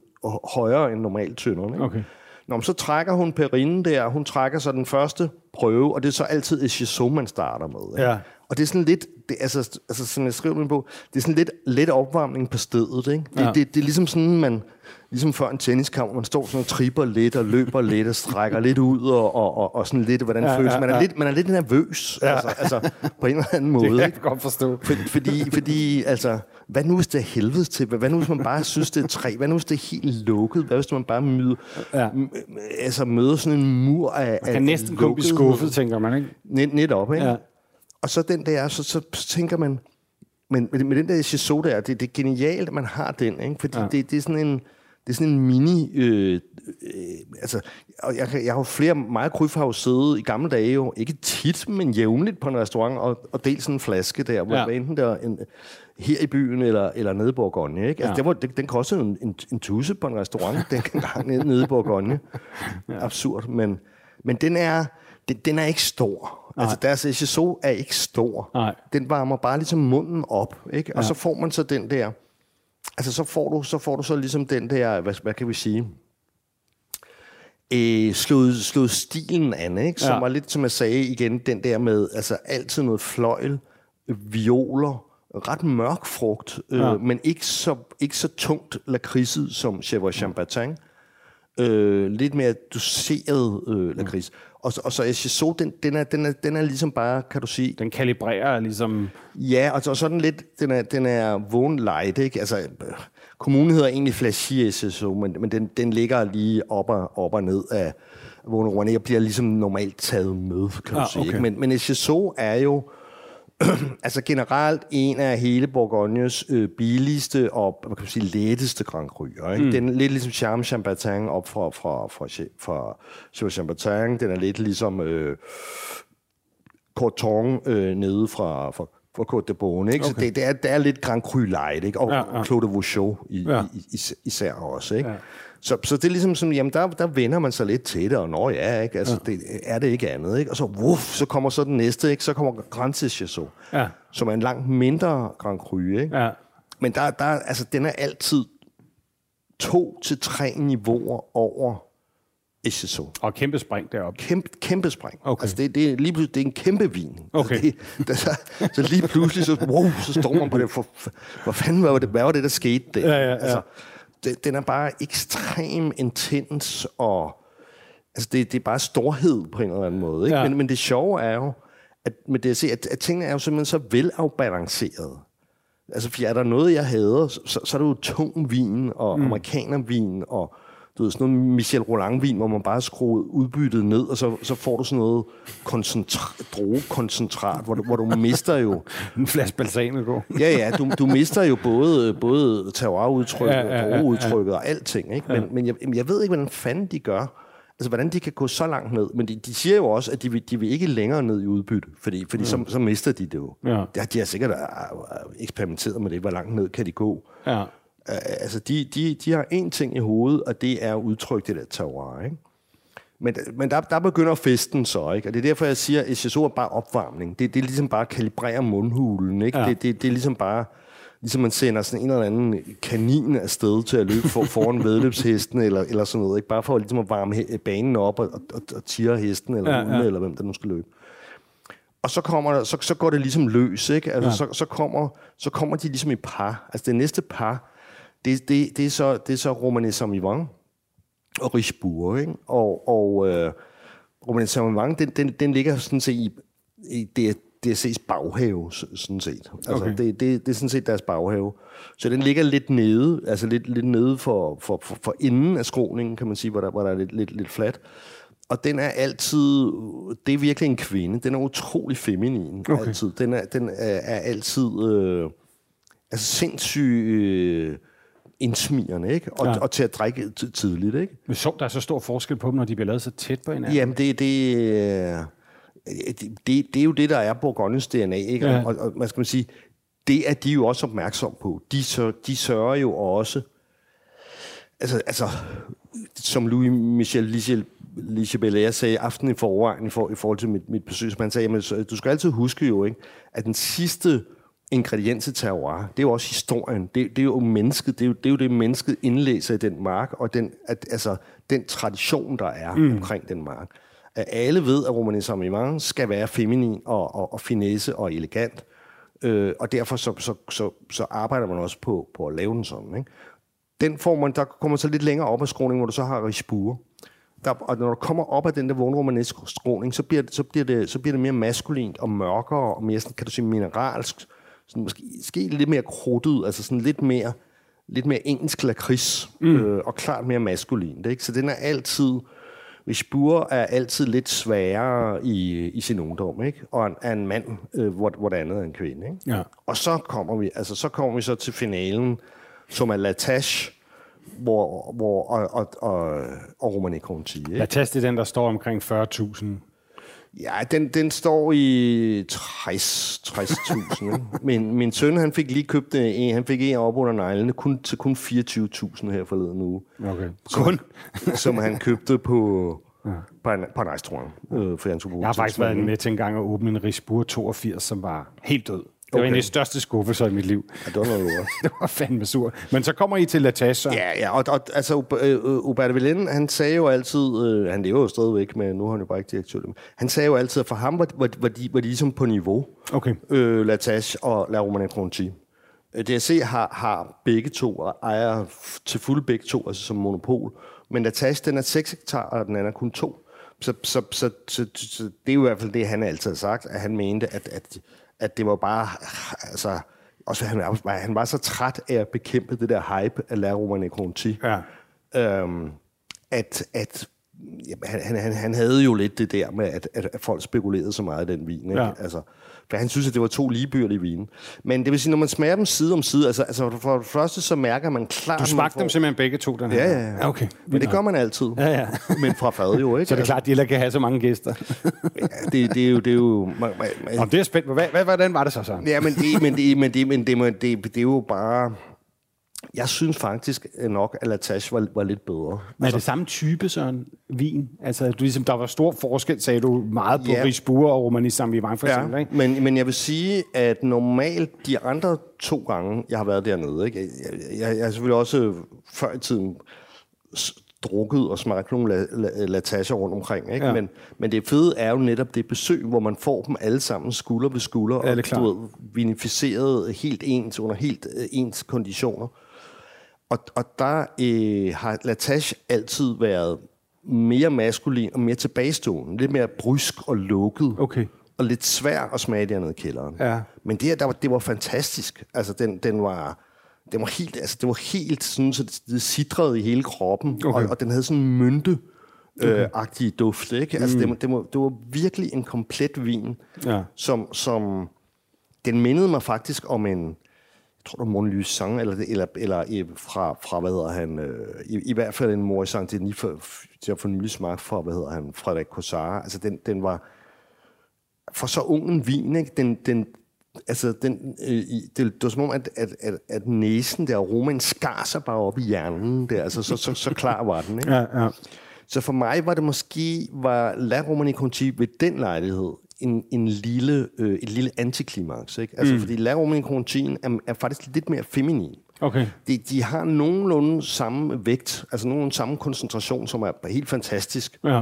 højere end normalt tønderne. Ikke? Okay. Nå, men så trækker hun Perrine der, hun trækker så den første prøve, og det er så altid et Chasseau, man starter med. Ikke? Ja. Og det er sådan lidt, det, altså, altså, som jeg skriver min bog, det er sådan lidt, lidt opvarmning på stedet. Ikke? Det, Ja. ja. det, det, er ligesom sådan, man, ligesom før en tenniskamp, man står sådan og tripper lidt, og løber lidt, og strækker lidt ud, og, og, og, og sådan lidt, hvordan Ja, føles. ja, Man er, lidt, man er lidt nervøs, ja. altså, altså, på en eller anden måde. Det kan ikke? jeg godt forstå. For, fordi, fordi, altså, hvad nu hvis det er helvede til? Hvad nu hvis man bare synes, det er træ? Hvad nu hvis det er helt lukket? Hvad hvis man bare møder, Ja. altså, møder sådan en mur af Man kan næsten kun blive skuffet, tænker man, ikke? Net, netop, ikke? Ja. Og så den der, så, så tænker man, men med, med den der Shiso der, det, det er genialt, at man har den, ikke? Fordi Ja. det, det er sådan en, det er sådan en mini... Øh, øh, altså, og jeg, jeg har jo flere... Mig og Kryf har jo siddet i gamle dage jo, ikke tit, men jævnligt på en restaurant, og, og delt sådan en flaske der, hvor Ja. enten der en, her i byen eller, eller nede i Bourgogne. Ikke? Altså, Ja. det var, det, den kostede en, en, en tusse på en restaurant, den gang nede, nede i Bourgogne. ja. Absurd, men, men den er... Den, den er ikke stor. Nej. Altså, deres SSO er ikke stor. Nej. Den varmer bare ligesom munden op, ikke? Og Ja. så får man så den der... Altså, så får du så, får du så ligesom den der... Hvad, hvad kan vi sige? Øh, slået, slået stilen an, ikke? Som Ja. var lidt, som jeg sagde igen, den der med altså altid noget fløjl, violer, ret mørk frugt, øh, Ja. men ikke så, ikke så tungt lakridset som Chèvre Chambertin. Øh, lidt mere doseret øh, lakrids. Og, så- og så Echiso, den, den, er, den, er, den er ligesom bare, kan du sige, Den kalibrerer ligesom... Ja, og og så den lidt, den er, den er vågen light, ikke? Altså, øh, kommunen hedder egentlig Flashy SSO, men, men den, den ligger lige op og, op og ned af vågen og bliver ligesom normalt taget med, kan du Ah, sige. okay. Ikke? Men, men SSO er jo altså generelt en af hele Bourgognes øh, billigste og hvad kan man sige, letteste Grand Cru'er. Ikke? Mm. Den er lidt ligesom Charme Chambertin op fra, fra, fra, fra, fra Chambertin. Den er lidt ligesom øh, Corton øh, nede fra, fra, fra Côte de Beaune. Ikke? Okay. Så det, det, er, det er lidt Grand Cru light, ikke? og Ja, ja. Claude Vouchot i, ja. i, is, især også. Ikke? Ja. Så, så det er ligesom sådan, jamen der, der vender man sig lidt til det, og når ja, ikke? Altså, ja. det er det ikke andet. Ikke? Og så, wuff, så kommer så den næste, ikke? så kommer Grand Chasseau, Ja. som er en langt mindre Grand Cru. Ikke? Ja. Men der, der, altså, den er altid to til tre niveauer over SSO. Og kæmpe spring deroppe. Kæmpe, kæmpe spring. Okay. Altså, det, det, er lige pludselig, det er en kæmpe vin. Okay. Altså, det, det, så, så lige pludselig, så, wow, så står man på det. For, for, fanden var det, hvad var det, der skete der? Ja, ja, ja. Altså, det, den er bare ekstrem intens, og altså, det, det er bare storhed på en eller anden måde. Ikke? Ja. Men, men det sjove er jo, at, med det, at, se, at, at tingene er jo simpelthen så velafbalanceret. Altså, for er der noget, jeg hader, så, så, så er det jo tung vin og mm. amerikanervin og du ved, sådan noget Michel Roland-vin, hvor man bare skruer udbyttet ned, og så, så får du sådan noget koncentra- drogekoncentrat, hvor du, hvor du mister jo... En flaske balsamico. Ja, ja, du, du mister jo både, både terroirudtrykket Ja, ja, ja, og ja. drogeudtrykket og alting, ikke? Men, ja. men jeg, jeg ved ikke, hvordan fanden de gør. Altså, hvordan de kan gå så langt ned. Men de, de siger jo også, at de vil, de vil ikke længere ned i udbytte, fordi, fordi så, så mister de det jo. Ja. De, de har sikkert øh, eksperimenteret med det, hvor langt ned kan de gå. Ja. Øh, altså, de, de, de har én ting i hovedet, og det er at udtrykke det der terroir, ikke? Men, men der, der begynder festen så, ikke? Og det er derfor, jeg siger, at SSO er bare opvarmning. Det, det er ligesom bare at kalibrere mundhulen, ikke? Ja. Det, det, det er ligesom bare... Ligesom man sender sådan en eller anden kanin afsted til at løbe for, foran vedløbshesten, eller, eller sådan noget, ikke? Bare for ligesom at varme he- banen op og, og, og, tire hesten, eller Ja, ja, eller hvem der nu skal løbe. Og så, kommer der, så, så går det ligesom løs, ikke? Altså, ja. så, så, kommer, så kommer de ligesom i par. Altså, det næste par, det, det, det, er, så, det er så Romané Saint-Vivant og Richebourg, ikke? Og, og øh, Romané Saint-Vivant, den, den, den ligger sådan set i, i det, DSC's baghave, sådan set. Altså, Okay. det, det, det er sådan set deres baghave. Så den ligger lidt nede, altså lidt, lidt nede for, for, for, for enden af skråningen, kan man sige, hvor der, hvor der er lidt, lidt, lidt fladt. Og den er altid, det er virkelig en kvinde. Den er utrolig feminin, Okay. altid. Den er, den er, er altid, øh, altså sindssygt øh, indsmirrende, ikke? Og, Ja. og til at drikke tidligt, ikke? Men sjovt, der er så stor forskel på dem, når de bliver lavet så tæt på hinanden. Jamen, det, det, det, det, det er jo det, der er Bourgognes DNA, ikke? Ja. Og, og, hvad skal man sige, det er de jo også opmærksom på. De, sør, de sørger jo også, altså, altså som Louis Michel Lichel, Lichebelair sagde aften i forvejen i, for, i forhold til mit, mit besøg, som han sagde, jamen, så, du skal altid huske jo, ikke, at den sidste ingrediens til terroir, det er jo også historien. Det, det er jo mennesket, det er jo, det er jo det, mennesket indlæser i den mark, og den, at, altså, den tradition, der er mm. omkring den mark. At alle ved, at Saint-Vivant skal være feminin og, og, og finesse og elegant. Øh, og derfor så, så, så, så arbejder man også på, på at lave den sådan. Ikke? Den får man, der kommer så lidt længere op af skråningen, hvor du så har rispure. Der, og når du kommer op af den der vågenromaneske skråning, så bliver, det, så, bliver det, så bliver det mere maskulint og mørkere, og mere sådan, kan du sige, mineralsk. Sådan, måske, måske lidt mere krudtet, altså sådan lidt mere, lidt mere engelsk lakrids, mm. øh, og klart mere maskulint. Ikke? Så den er altid, Rispure er altid lidt sværere i, i sin ungdom, ikke? og en, er en mand, øh, hvor, hvor det andet er en kvinde. Ikke? Ja. Og så kommer vi, altså så kommer vi så til finalen, som er Latache, hvor, hvor, og, og, og, og Romane Conti. Ikke? Latas, det er den, der står omkring 40.000. Ja, den, den står i 60 60.000. ikke? Men min søn, han fik lige købt en, han fik en op under neglene, kun, til kun 24.000 her forleden uge. Okay. Kun? som han købte på, ja. på en rejstruen, øh, for tog Jeg har faktisk været med til en gang at åbne en Rispur 82, som var helt død. Det var en af de største skuffelser i mit liv. Ja, det var noget lort. Det var fandme sur. Men så kommer I til Latas, så. Ja, ja, og, og altså, Ub- øh, Hubert Velen, han sagde jo altid, øh, han lever jo stadigvæk, men nu er han jo bare ikke direktør, han sagde jo altid, at for ham var, var, var, de, var de ligesom på niveau, Okay. øh, Latache og La Romane Conti. Øh, DSC har, har begge to, og ejer til fulde begge to, altså som monopol. Men Latache, den er 6 hektar, og den anden er kun to. Så, så, så, så, så, så det er jo i hvert fald det, han altid har sagt, at han mente, at, at, at det var bare, altså, også han, var- han var så træt af at bekæmpe det der hype af La Romane Conti Ja. øhm, at, at jamen, han, han, han- havde jo lidt det der med, at, at, at folk spekulerede så meget i den vin. Ikke? Ja. Altså, for han synes, at det var to ligebyrdige vine. Men det vil sige, når man smager dem side om side, altså, altså for det første, så mærker man klart... Du smagte får- dem simpelthen begge to, den her? Ja, ja, ja. Okay. Men det gør man altid. Ja, ja. Men fra fad jo, ikke? Så er det klart, at de heller kan have så mange gæster. Altså, det, det, er jo... Det er jo man, man, man, Om det er spændt. Hvad, hvordan var det så, Søren? Ja, men det, men det, men det, men det, men det, det er jo bare... Jeg synes faktisk nok, at Latache var, var lidt bedre. Men er det samme type, Søren, vin? Altså, du, ligesom, der var stor forskel, sagde du, meget på Ja. Rispure og Romanis Saint-Vivant, for eksempel, ikke? men, men jeg vil sige, at normalt de andre to gange, jeg har været dernede, ikke? Jeg, jeg, jeg, har selvfølgelig også før i tiden drukket og smagt nogle la, rundt omkring. Ikke? Ja. Men, men det fede er jo netop det besøg, hvor man får dem alle sammen skulder ved skulder, Ja, og du ved, vinificeret helt ens, under helt øh, ens konditioner. Og, og der øh, har Latache altid været mere maskulin og mere tilbagestående. Lidt mere brysk og lukket. Okay. Og lidt svær at smage dernede i kælderen. Ja. Men det her, der var, det var fantastisk. Altså, den, den var... Den var helt, altså, det var helt sådan, så det, det sidrede i hele kroppen, Okay. og, og den havde sådan en mynte øh, agtig duft, ikke? Altså, det, var- det, var, det var virkelig en komplet vin, Ja. som, som den mindede mig faktisk om en, tror det var Mon Lusang, eller, eller, eller øh, fra, fra, hvad hedder han, øh, i, i hvert fald en Mori Saint Denis, for, til at få nylig smagt fra, hvad hedder han, Frederik Cossara. Altså, den, den var, for så ung en vin, ikke? Den, den, altså, den, øh, det, det var som om, at, at, at, at næsen der, aromaen skar sig bare op i hjernen der. Altså, så, så, så klar var den, ikke? Ja, ja. Så for mig var det måske, var La Romani Conti ved den lejlighed en, en lille, øh, et lille antiklimaks. Ikke? Altså, mm. fordi La Romani Conti er, er faktisk lidt mere feminin. Okay. De, de har nogenlunde samme vægt, altså nogenlunde samme koncentration, som er helt fantastisk. Ja.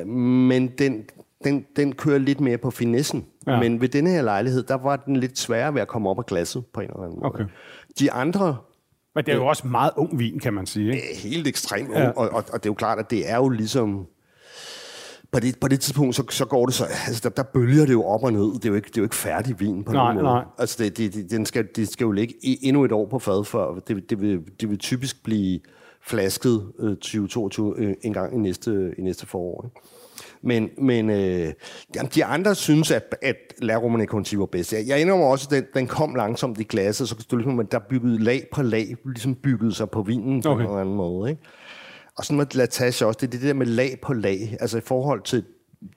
Øh, men den, den, den kører lidt mere på finessen. Ja. Men ved denne her lejlighed, der var den lidt sværere ved at komme op af glasset på en eller anden måde. Okay. De andre Men det er jo også meget ung vin, kan man sige. Ikke? helt ekstremt Ja. ja. og, og, og det er jo klart, at det er jo ligesom... På det, på det tidspunkt, så, så går det så... Altså, der, der bølger det jo op og ned. Det er jo ikke, det er jo ikke færdig vin på Nej, nogen måde. nej. Altså, det, det, den skal, det skal jo ligge endnu et år på fad, før det, det, vil, det vil typisk blive flasket øh, 2022 øh, en gang i næste, i næste forår. Ikke? Men, men øh, jamen, de andre synes, at, at La Romane Conti var bedst. Jeg, jeg indrømmer også, at den, den kom langsomt i glasset, så det ligesom, at der byggede lag på lag, ligesom byggede sig på vinen på Okay. en eller anden måde. Ikke? Og sådan med Latage også, det er det der med lag på lag. Altså i forhold til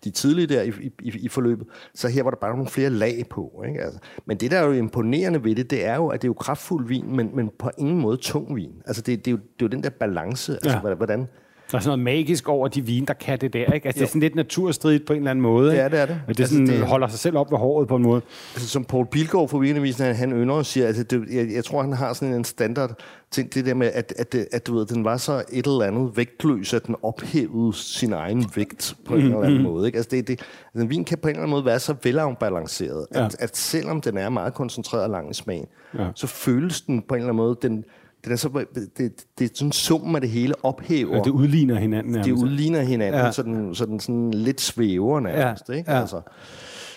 de tidlige der i, i, i forløbet, så her var der bare nogle flere lag på. Ikke? Altså, men det, der er jo imponerende ved det, det er jo, at det er jo kraftfuld vin, men, men på ingen måde tung vin. Altså det, det, er, jo, det er jo den der balance, altså ja. hvordan, Der er sådan noget magisk over de vine, der kan det der, ikke? Altså, det er sådan lidt naturstridigt på en eller anden måde. Ja, ikke? det er det. Og det, Altså, sådan, det- det holder sig selv op ved håret på en måde. Altså, som Paul Pilgaard fra Vinavisen, han, han ynder og siger, at det, jeg, jeg tror, han har sådan en standard ting, det der med, at, at, at, at du ved, den var så et eller andet vægtløs, at den ophævede sin egen vægt på en eller anden måde. Ikke? Altså, det, det, altså, en vin kan på en eller anden måde være så velafbalanceret, Ja. at, at selvom den er meget koncentreret og lang i smagen, Ja. så føles den på en eller anden måde, den, den er så, det, det er sådan summen af det hele ophæver. Ja, det udligner hinanden. det nærmest. udligner hinanden, ja. så, den, så den sådan lidt svæver nærmest. Ja, Ikke? ja. Altså.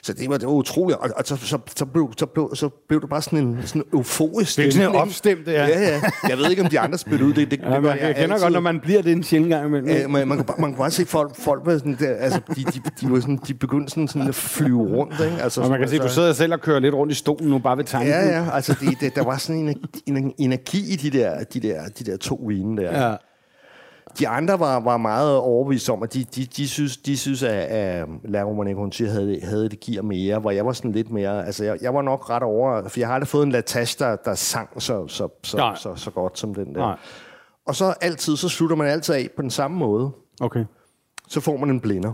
Så det var, det var utroligt, og, og så, så, så, blev, så, blev, så blev det bare sådan en sådan euforisk Det er sådan en stemning. opstemt, ja. ja. ja. Jeg ved ikke, om de andre spillede ud. Det, det, Ja, det man, jeg kender godt, når man bliver det en sjældent gang imellem. Ja, man, man, kunne bare, man kunne bare se folk, folk var sådan der, altså, de, de, de, var sådan, de begyndte sådan, sådan at flyve rundt, ikke? Altså, Og man kan se, altså, du sidder selv og kører lidt rundt i stolen nu, bare ved tanken. Ja, ja, altså det, det, der var sådan en, en energi i de der, de der, de der to vine der. ja. De andre var, var meget overbevist om, at de, de, de synes, de synes at, at La Romane Conti havde, havde det gear mere, hvor jeg var sådan lidt mere... Altså, jeg, jeg var nok ret over... For jeg har aldrig fået en Latache, der, der sang så, så, så, Nej. så, så godt som den der. Nej. Og så altid, så slutter man altid af på den samme måde. Okay. Så får man en blinder.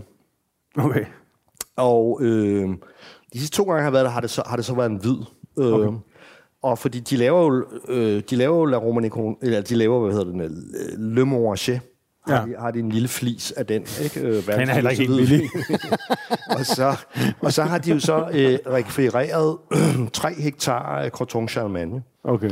Okay. Og øh, de sidste to gange, jeg har været der, har det så, har det så været en hvid. Øh, okay. Og fordi de laver jo, øh, de laver jo La Romane Conti, eller de laver, hvad hedder den, øh, Le Morange. Har, Ja. de, har de en lille flis af den, ikke? Øh, Den er heller ikke helt billig. og, så, og så har de jo så øh, rekvireret 3 hektar af Croton Charlemagne. Okay.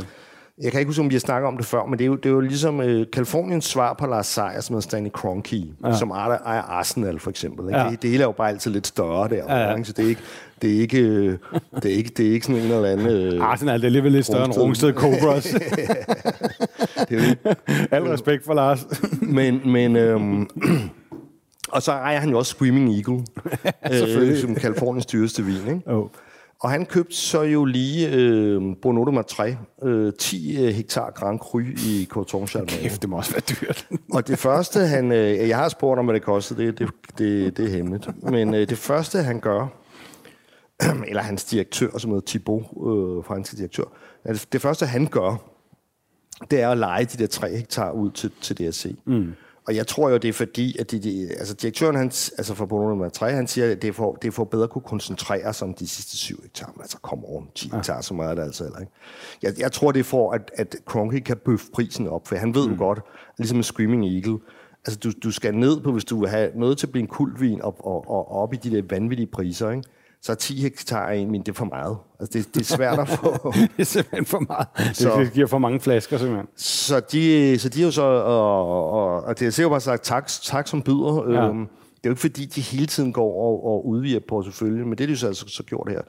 Jeg kan ikke huske, om vi har snakket om det før, men det er jo, det er jo ligesom øh, Kaliforniens svar på Lars Seier, som hedder Stanley Kroenke, ja. som ejer, Arsenal for eksempel. Ikke? Ja. Det, det hele er jo bare altid lidt større der. Ja, ja. Så det er ikke, det er ikke, øh, det er ikke, det er ikke sådan en eller anden... Øh, Arsenal det er alligevel lidt større end Rungsted. Cobras. det er Al respekt for Lars. men, men øhm, og så ejer han jo også Screaming Eagle, øh, som Kaliforniens dyreste vin. Ikke? oh. Og han købte så jo lige øh, Bonotto Matre, øh, 10 øh, hektar Grand Cru i Coton Charlemagne. Kæft, det må også være dyrt. Og det første, han... Øh, jeg har spurgt om, hvad det kostede. Det, det, det, det er hemmeligt. Men øh, det første, han gør, eller hans direktør, som hedder Thibaut, øh, franske direktør, det, det første, han gør, det er at lege de der 3 hektar ud til, til DSC. Mm. Og jeg tror jo, det er fordi, at de, de, altså direktøren, han, altså for Bono nummer 3, han siger, at det er, for, det er for bedre at kunne koncentrere sig om de sidste 7 hektar. Men altså, kom over 10 hektar, så meget er det altså heller ikke. Jeg, jeg tror, det er for, at, at Kroenke kan bøffe prisen op, for han ved jo godt, ligesom med Screaming Eagle, altså du, du skal ned på, hvis du vil have noget til at blive en kultvin, og, og, og op i de der vanvittige priser, ikke? Så er 10 hektar en min, det er for meget. Altså, det, det er svært at få. det er simpelthen for meget. Så- Det giver for mange flasker, simpelthen. Så de, så de er jo så, og, og, og det er jo bare sagt, tak, tak som byder. Ja. Øhm, det er jo ikke fordi, de hele tiden går og, og udvider porteføljen, men det er de jo så, altså, så gjort her.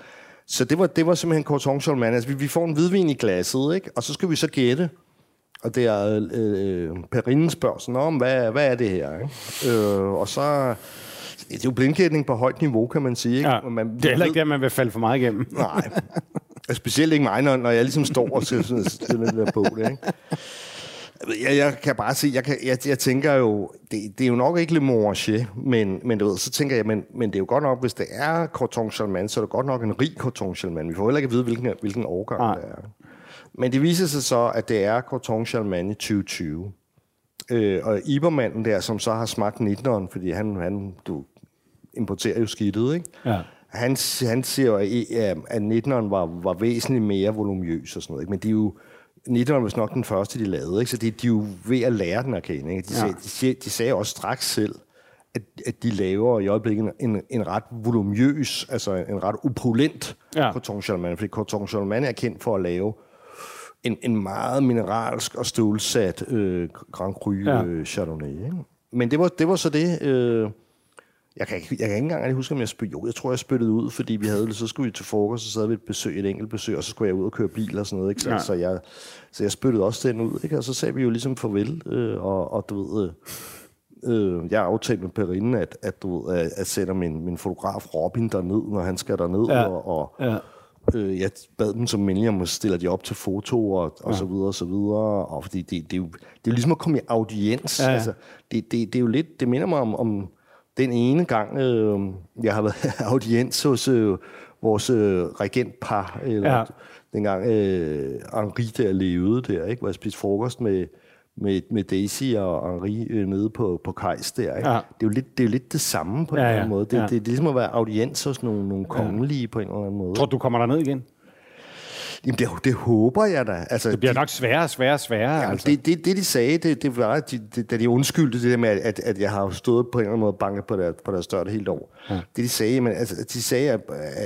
Så det var, det var simpelthen Corton Charlemagne. Altså, vi, vi får en hvidvin i glasset, ikke? og så skal vi så gætte. Og det er øh, Perrine spørger sådan, om, hvad, hvad er det her? Ikke? Øh, og så... Det er jo blindgætning på højt niveau, kan man sige. Ikke? Ja. Man, Det er heller ikke der, man vil falde for meget igennem. Nej. Specielt ikke mig, når, når jeg ligesom står og sådan det der på det, ikke? Jeg, jeg kan bare se, jeg, kan, jeg, jeg tænker jo, det, det er jo nok ikke Le Morange, men, men du ved, så tænker jeg, men, men det er jo godt nok, hvis det er Corton Charlemagne, så er det godt nok en rig Corton Charlemagne. Vi får heller ikke at vide, hvilken, hvilken årgang Nej. det er. Men det viser sig så, at det er Corton Charlemagne 2020. Øh, og Ibermanden der, som så har smagt 19'eren, fordi han, han du importerer jo skidtet, ikke? Ja. Han, han siger jo, at, at 19'eren var, var væsentligt mere volumøs og sådan noget. Ikke? Men de er jo, 19'eren var nok den første, de lavede. Ikke? Så de, de er jo ved at lære den at kende. Ikke? De, Ja. sagde, de, sagde, de sagde også straks selv, at, at de laver i øjeblikket en, en ret volumøs, altså en ret opulent Ja. Coton Charlemagne. Fordi Coton Charlemagne er kendt for at lave en, en meget mineralsk og stålsat øh, Grand Cru ja. øh, Chardonnay. Ikke? Men det var, det var så det... Øh, jeg kan, ikke, jeg kan ikke engang huske, om jeg spyttede... Jo, jeg tror, jeg spyttede ud, fordi vi havde så skulle vi til frokost, og så havde vi et besøg, et enkelt besøg, og så skulle jeg ud og køre bil og sådan noget. Ikke? Så, Ja. ja. så, jeg, så jeg spyttede også den ud, ikke? og så sagde vi jo ligesom farvel, øh, og, og du ved... Øh, jeg har aftalt med Perrine, at, at, du ved, at, at sætte min, min fotograf Robin derned, når han skal derned, Ja. og, og Ja. Øh, jeg bad dem som melding om at stille de op til foto og, og så videre og så videre. Og fordi det, det, er jo, det er jo ligesom at komme i audiens. Ja, Ja, ja. ja. Altså, det, det, det er jo lidt, det minder mig om, om den ene gang, øh, jeg har været audiens hos øh, vores øh, regentpar, eller Ja. ja. dengang øh, Henri der levede der, ikke? hvor jeg spiste frokost med, med, med Daisy og Henri øh, nede på, på Kajs der. Ikke? Ja. Det, er jo lidt, det er jo lidt det samme på en Ja, eller ja, anden måde. Det, ja. det, det er ligesom at være audiens hos nogle, nogle kongelige på en eller anden måde. Tror du, du kommer der ned igen? Jamen, det, det håber jeg da. Altså, Det bliver de, nok sværere og sværere og sværere. Ja, altså. det, det, det, de sagde, det, det var, at de, det, da de undskyldte det der med, at, at jeg har stået på en eller anden måde og banket på deres, på deres dør det helt år. Ja. Det de sagde, men, altså, de sagde, at,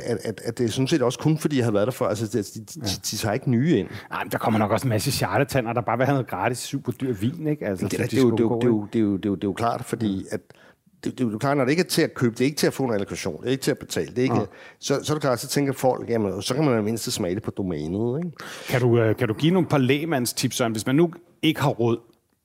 at, at, at det er sådan set også kun, fordi jeg har været der før. Altså, de, de, de, de, de tager ikke nye ind. Nej, men der kommer nok også en masse charlatander, der bare vil have noget gratis, super dyr vin, ikke? Altså, Det, er, det, det, det, jo, det, er jo, det, er jo, det er jo klart, fordi at det, det er jo klart, når det ikke er til at købe, det er ikke til at få en allokation, det er ikke til at betale, det er ikke, ja. så, så er det klart, så tænker folk, jamen, så kan man i det mindste smage det på domænet, ikke? Kan du, øh, kan du give nogle par lægmandstips, Søren, hvis man nu ikke har råd,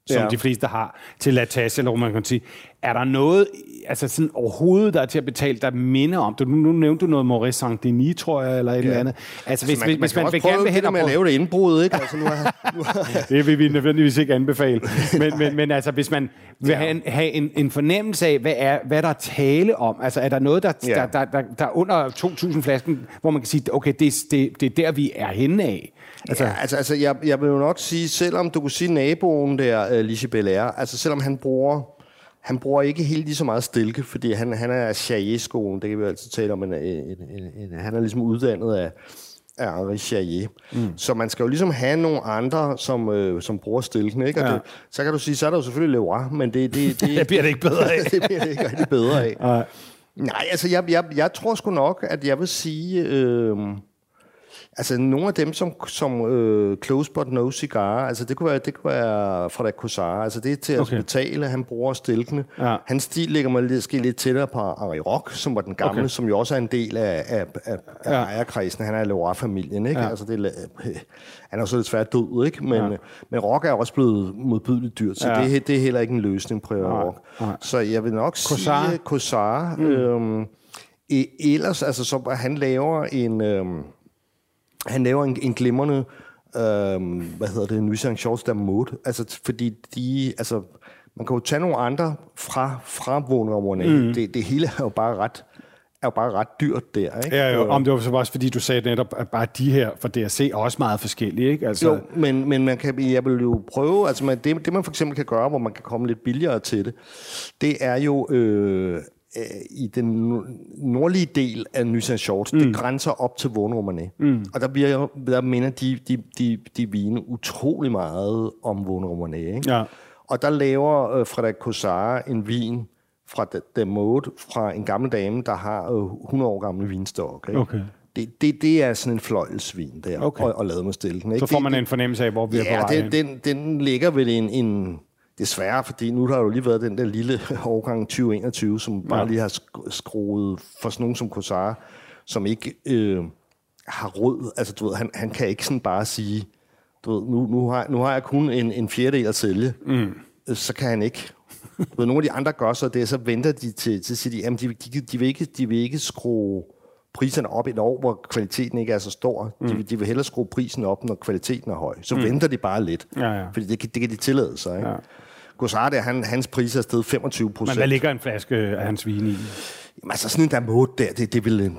som ja. De fleste har, til Latage eller Roman Conti. Er der noget altså sådan overhovedet, der er til at betale, der minder om det? Nu, nu nævnte du noget Maurice Saint-Denis, tror jeg, eller et ja. eller andet. Altså, hvis, man, hvis, hvis man, kan vil gerne vil hen og at prøve- lave det indbrud, ikke? Altså, nu har, nu har, Det vil vi nødvendigvis ikke anbefale. Men, men, men altså, hvis man vil Ja. have, en, have en, en fornemmelse af, hvad, er, hvad der er tale om, altså er der noget, der, Ja. der, der, der, der er under 2.000 flasken, hvor man kan sige, okay, det, det, det er der, vi er henne af. Altså, ja, altså, altså jeg, jeg vil jo nok sige, selvom du kunne sige naboen der, uh, Lische Belair, altså selvom han bruger, han bruger ikke helt lige så meget stilke, fordi han, han er Charrier-skolen, det kan vi altid tale om, men en, en, en, han er ligesom uddannet af, af Henri Charrier. Mm. Så man skal jo ligesom have nogle andre, som, øh, som bruger stilken, ikke? Og Ja. det, så kan du sige, så er der jo selvfølgelig Leroy, men det, det, det, Det bliver det ikke bedre af. det bliver det ikke rigtig bedre af. Nej. Nej, altså jeg, jeg, jeg tror sgu nok, at jeg vil sige... Øh, altså nogle af dem, som, som øh, Close But No Cigar, altså det kunne være, det kunne være Frederik Cossar, altså det er til at Okay. betale, han bruger stilkene. Ja. Hans stil ligger mig lidt, måske lidt tættere på Henri Rock, som var den gamle, Okay. som jo også er en del af, af, af, af Ja. ejerkredsen. Han er Leroy-familien, ikke? Ja. Altså det er, øh, han er jo så desværre død, ikke? Men, ja. men Rock er også blevet modbydeligt dyrt, så Ja. det, det er heller ikke en løsning på Rock. nej. Så jeg vil nok Cossar. sige Cossar. Mm. Øhm, ellers, altså, så han laver en... Øhm, han laver en, en glimrende, øhm, hvad hedder det, Nuisance Shorts der mode. Altså, fordi de, altså, man kan jo tage nogle andre fra, fra vågnerummerne. Mm. Det, det hele er jo bare ret, er jo bare ret dyrt der, ikke? Ja, jo, Øh, om det var så også, fordi du sagde netop, at bare de her fra DRC er også meget forskellige, ikke? Altså, Jo, men, men man kan, jeg vil jo prøve, altså man, det, det man for eksempel kan gøre, hvor man kan komme lidt billigere til det, det er jo øh, øh, i den nor- nordlige del af Nuisance Shorts, mm. det grænser op til Vågenrummerne. Mm. Og der, bliver, der minder de, de, de, de vine utrolig meget om Vågenrummerne. Ikke? Ja. Og der laver øh, Frederik Cossar en vin fra The, The Mode, fra en gammel dame, der har øh, 100 år gammel vinstok. Ikke? Okay. Det, det, det er sådan en fløjelsvin der, Okay. og, og lavet med stilken. Ikke? så får man en fornemmelse af, hvor vi er på Ja, vej den, den, den ligger vel en, en... Desværre, fordi nu har der jo lige været den der lille årgang 2021, som bare Ja. lige har sk- skruet for sådan nogen som Kosar, som ikke øh, har råd. Altså, du ved, han, han kan ikke sådan bare sige, du ved, nu, nu, har, nu har jeg kun en, en fjerdedel at sælge. Mm. Så kan han ikke. Du ved, nogle af de andre gør så det, så venter de til, til siger de, jamen, de, de, de, vil ikke, de vil ikke skrue priserne op et år, hvor kvaliteten ikke er så stor. Mm. De, vil- de vil hellere skrue prisen op, når kvaliteten er høj. Så mm. venter de bare lidt. Ja, ja. Fordi det, kan- det kan de tillade sig. Ikke? Ja. Gossard, han, hans priser er steget 25% Men procent. hvad ligger en flaske af hans vin i? Jamen, altså sådan en der måde der, det, det en,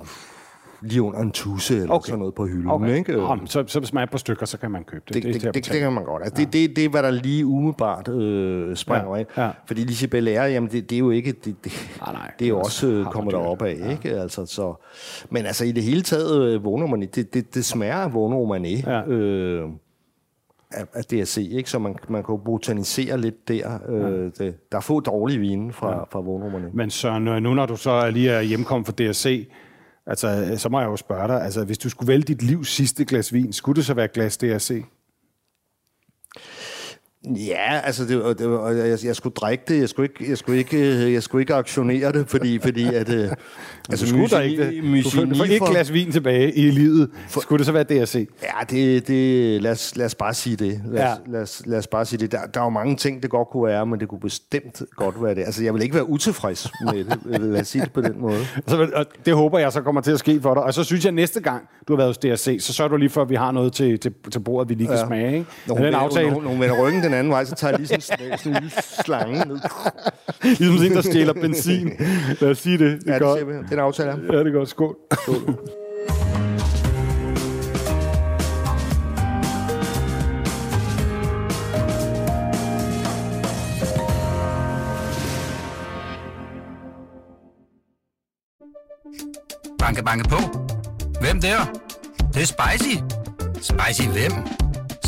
lige under en tusse eller okay. sådan noget på hylden. Okay. Ikke? Nå, men så, så hvis man er på stykker, så kan man købe det. Det, er det, det, det, betale. kan man godt. Altså, det, det, det er, hvad der lige umiddelbart øh, springer Ja, ind. ja. Fordi Lise Belair, jamen det, det er jo ikke... Det, det, Nej, nej. det er jo Det er også øh, kommet derop af, ikke? Altså, så, men altså i det hele taget, øh, Vågnermani, det, det, det smager af Vågnermani. Ja. Øh, af, DSC, ikke? Så man, man kan jo botanisere lidt der. Øh, det, der er få dårlige vine fra, ja. fra Vågnermani. Men Søren, nu når du så lige er hjemkommet fra DSC, altså, øh, så må jeg jo spørge dig, altså, hvis du skulle vælge dit livs sidste glas vin, skulle det så være glas DRC? Ja, altså det, det, jeg, jeg skulle drikke det, jeg skulle ikke, jeg skulle ikke, jeg skulle ikke aktionere det, fordi, fordi at, øh, altså Du skulle da ikke det. Får, du et for- glas vin tilbage i livet. Skulle det så være DSC? Ja, det, det, lad, os, lad os bare sige det. Lad, Ja. lad, os, lad os bare sige det. Der, der er jo mange ting, det godt kunne være, men det kunne bestemt godt være det. Altså, jeg vil ikke være utilfreds med det. Lad os sige det på den måde. Så, og det håber jeg så kommer til at ske for dig. Og så synes jeg, næste gang, du har været hos DSC, så sørger du lige for, at vi har noget til, til, til bordet, vi lige kan ja. smage. Ikke? Hun, den aftale, når hun vender ryggen den anden vej, så tager jeg lige sådan, ja. sådan en slange ned. ligesom sådan der stjæler benzin. Lad os sige det. det ja, godt. det ser vi. Er en aftale. Ja, det er godt. Skål. Skål. Banke, banke på. Hvem der? Det, det er spicy. Spicy hvem?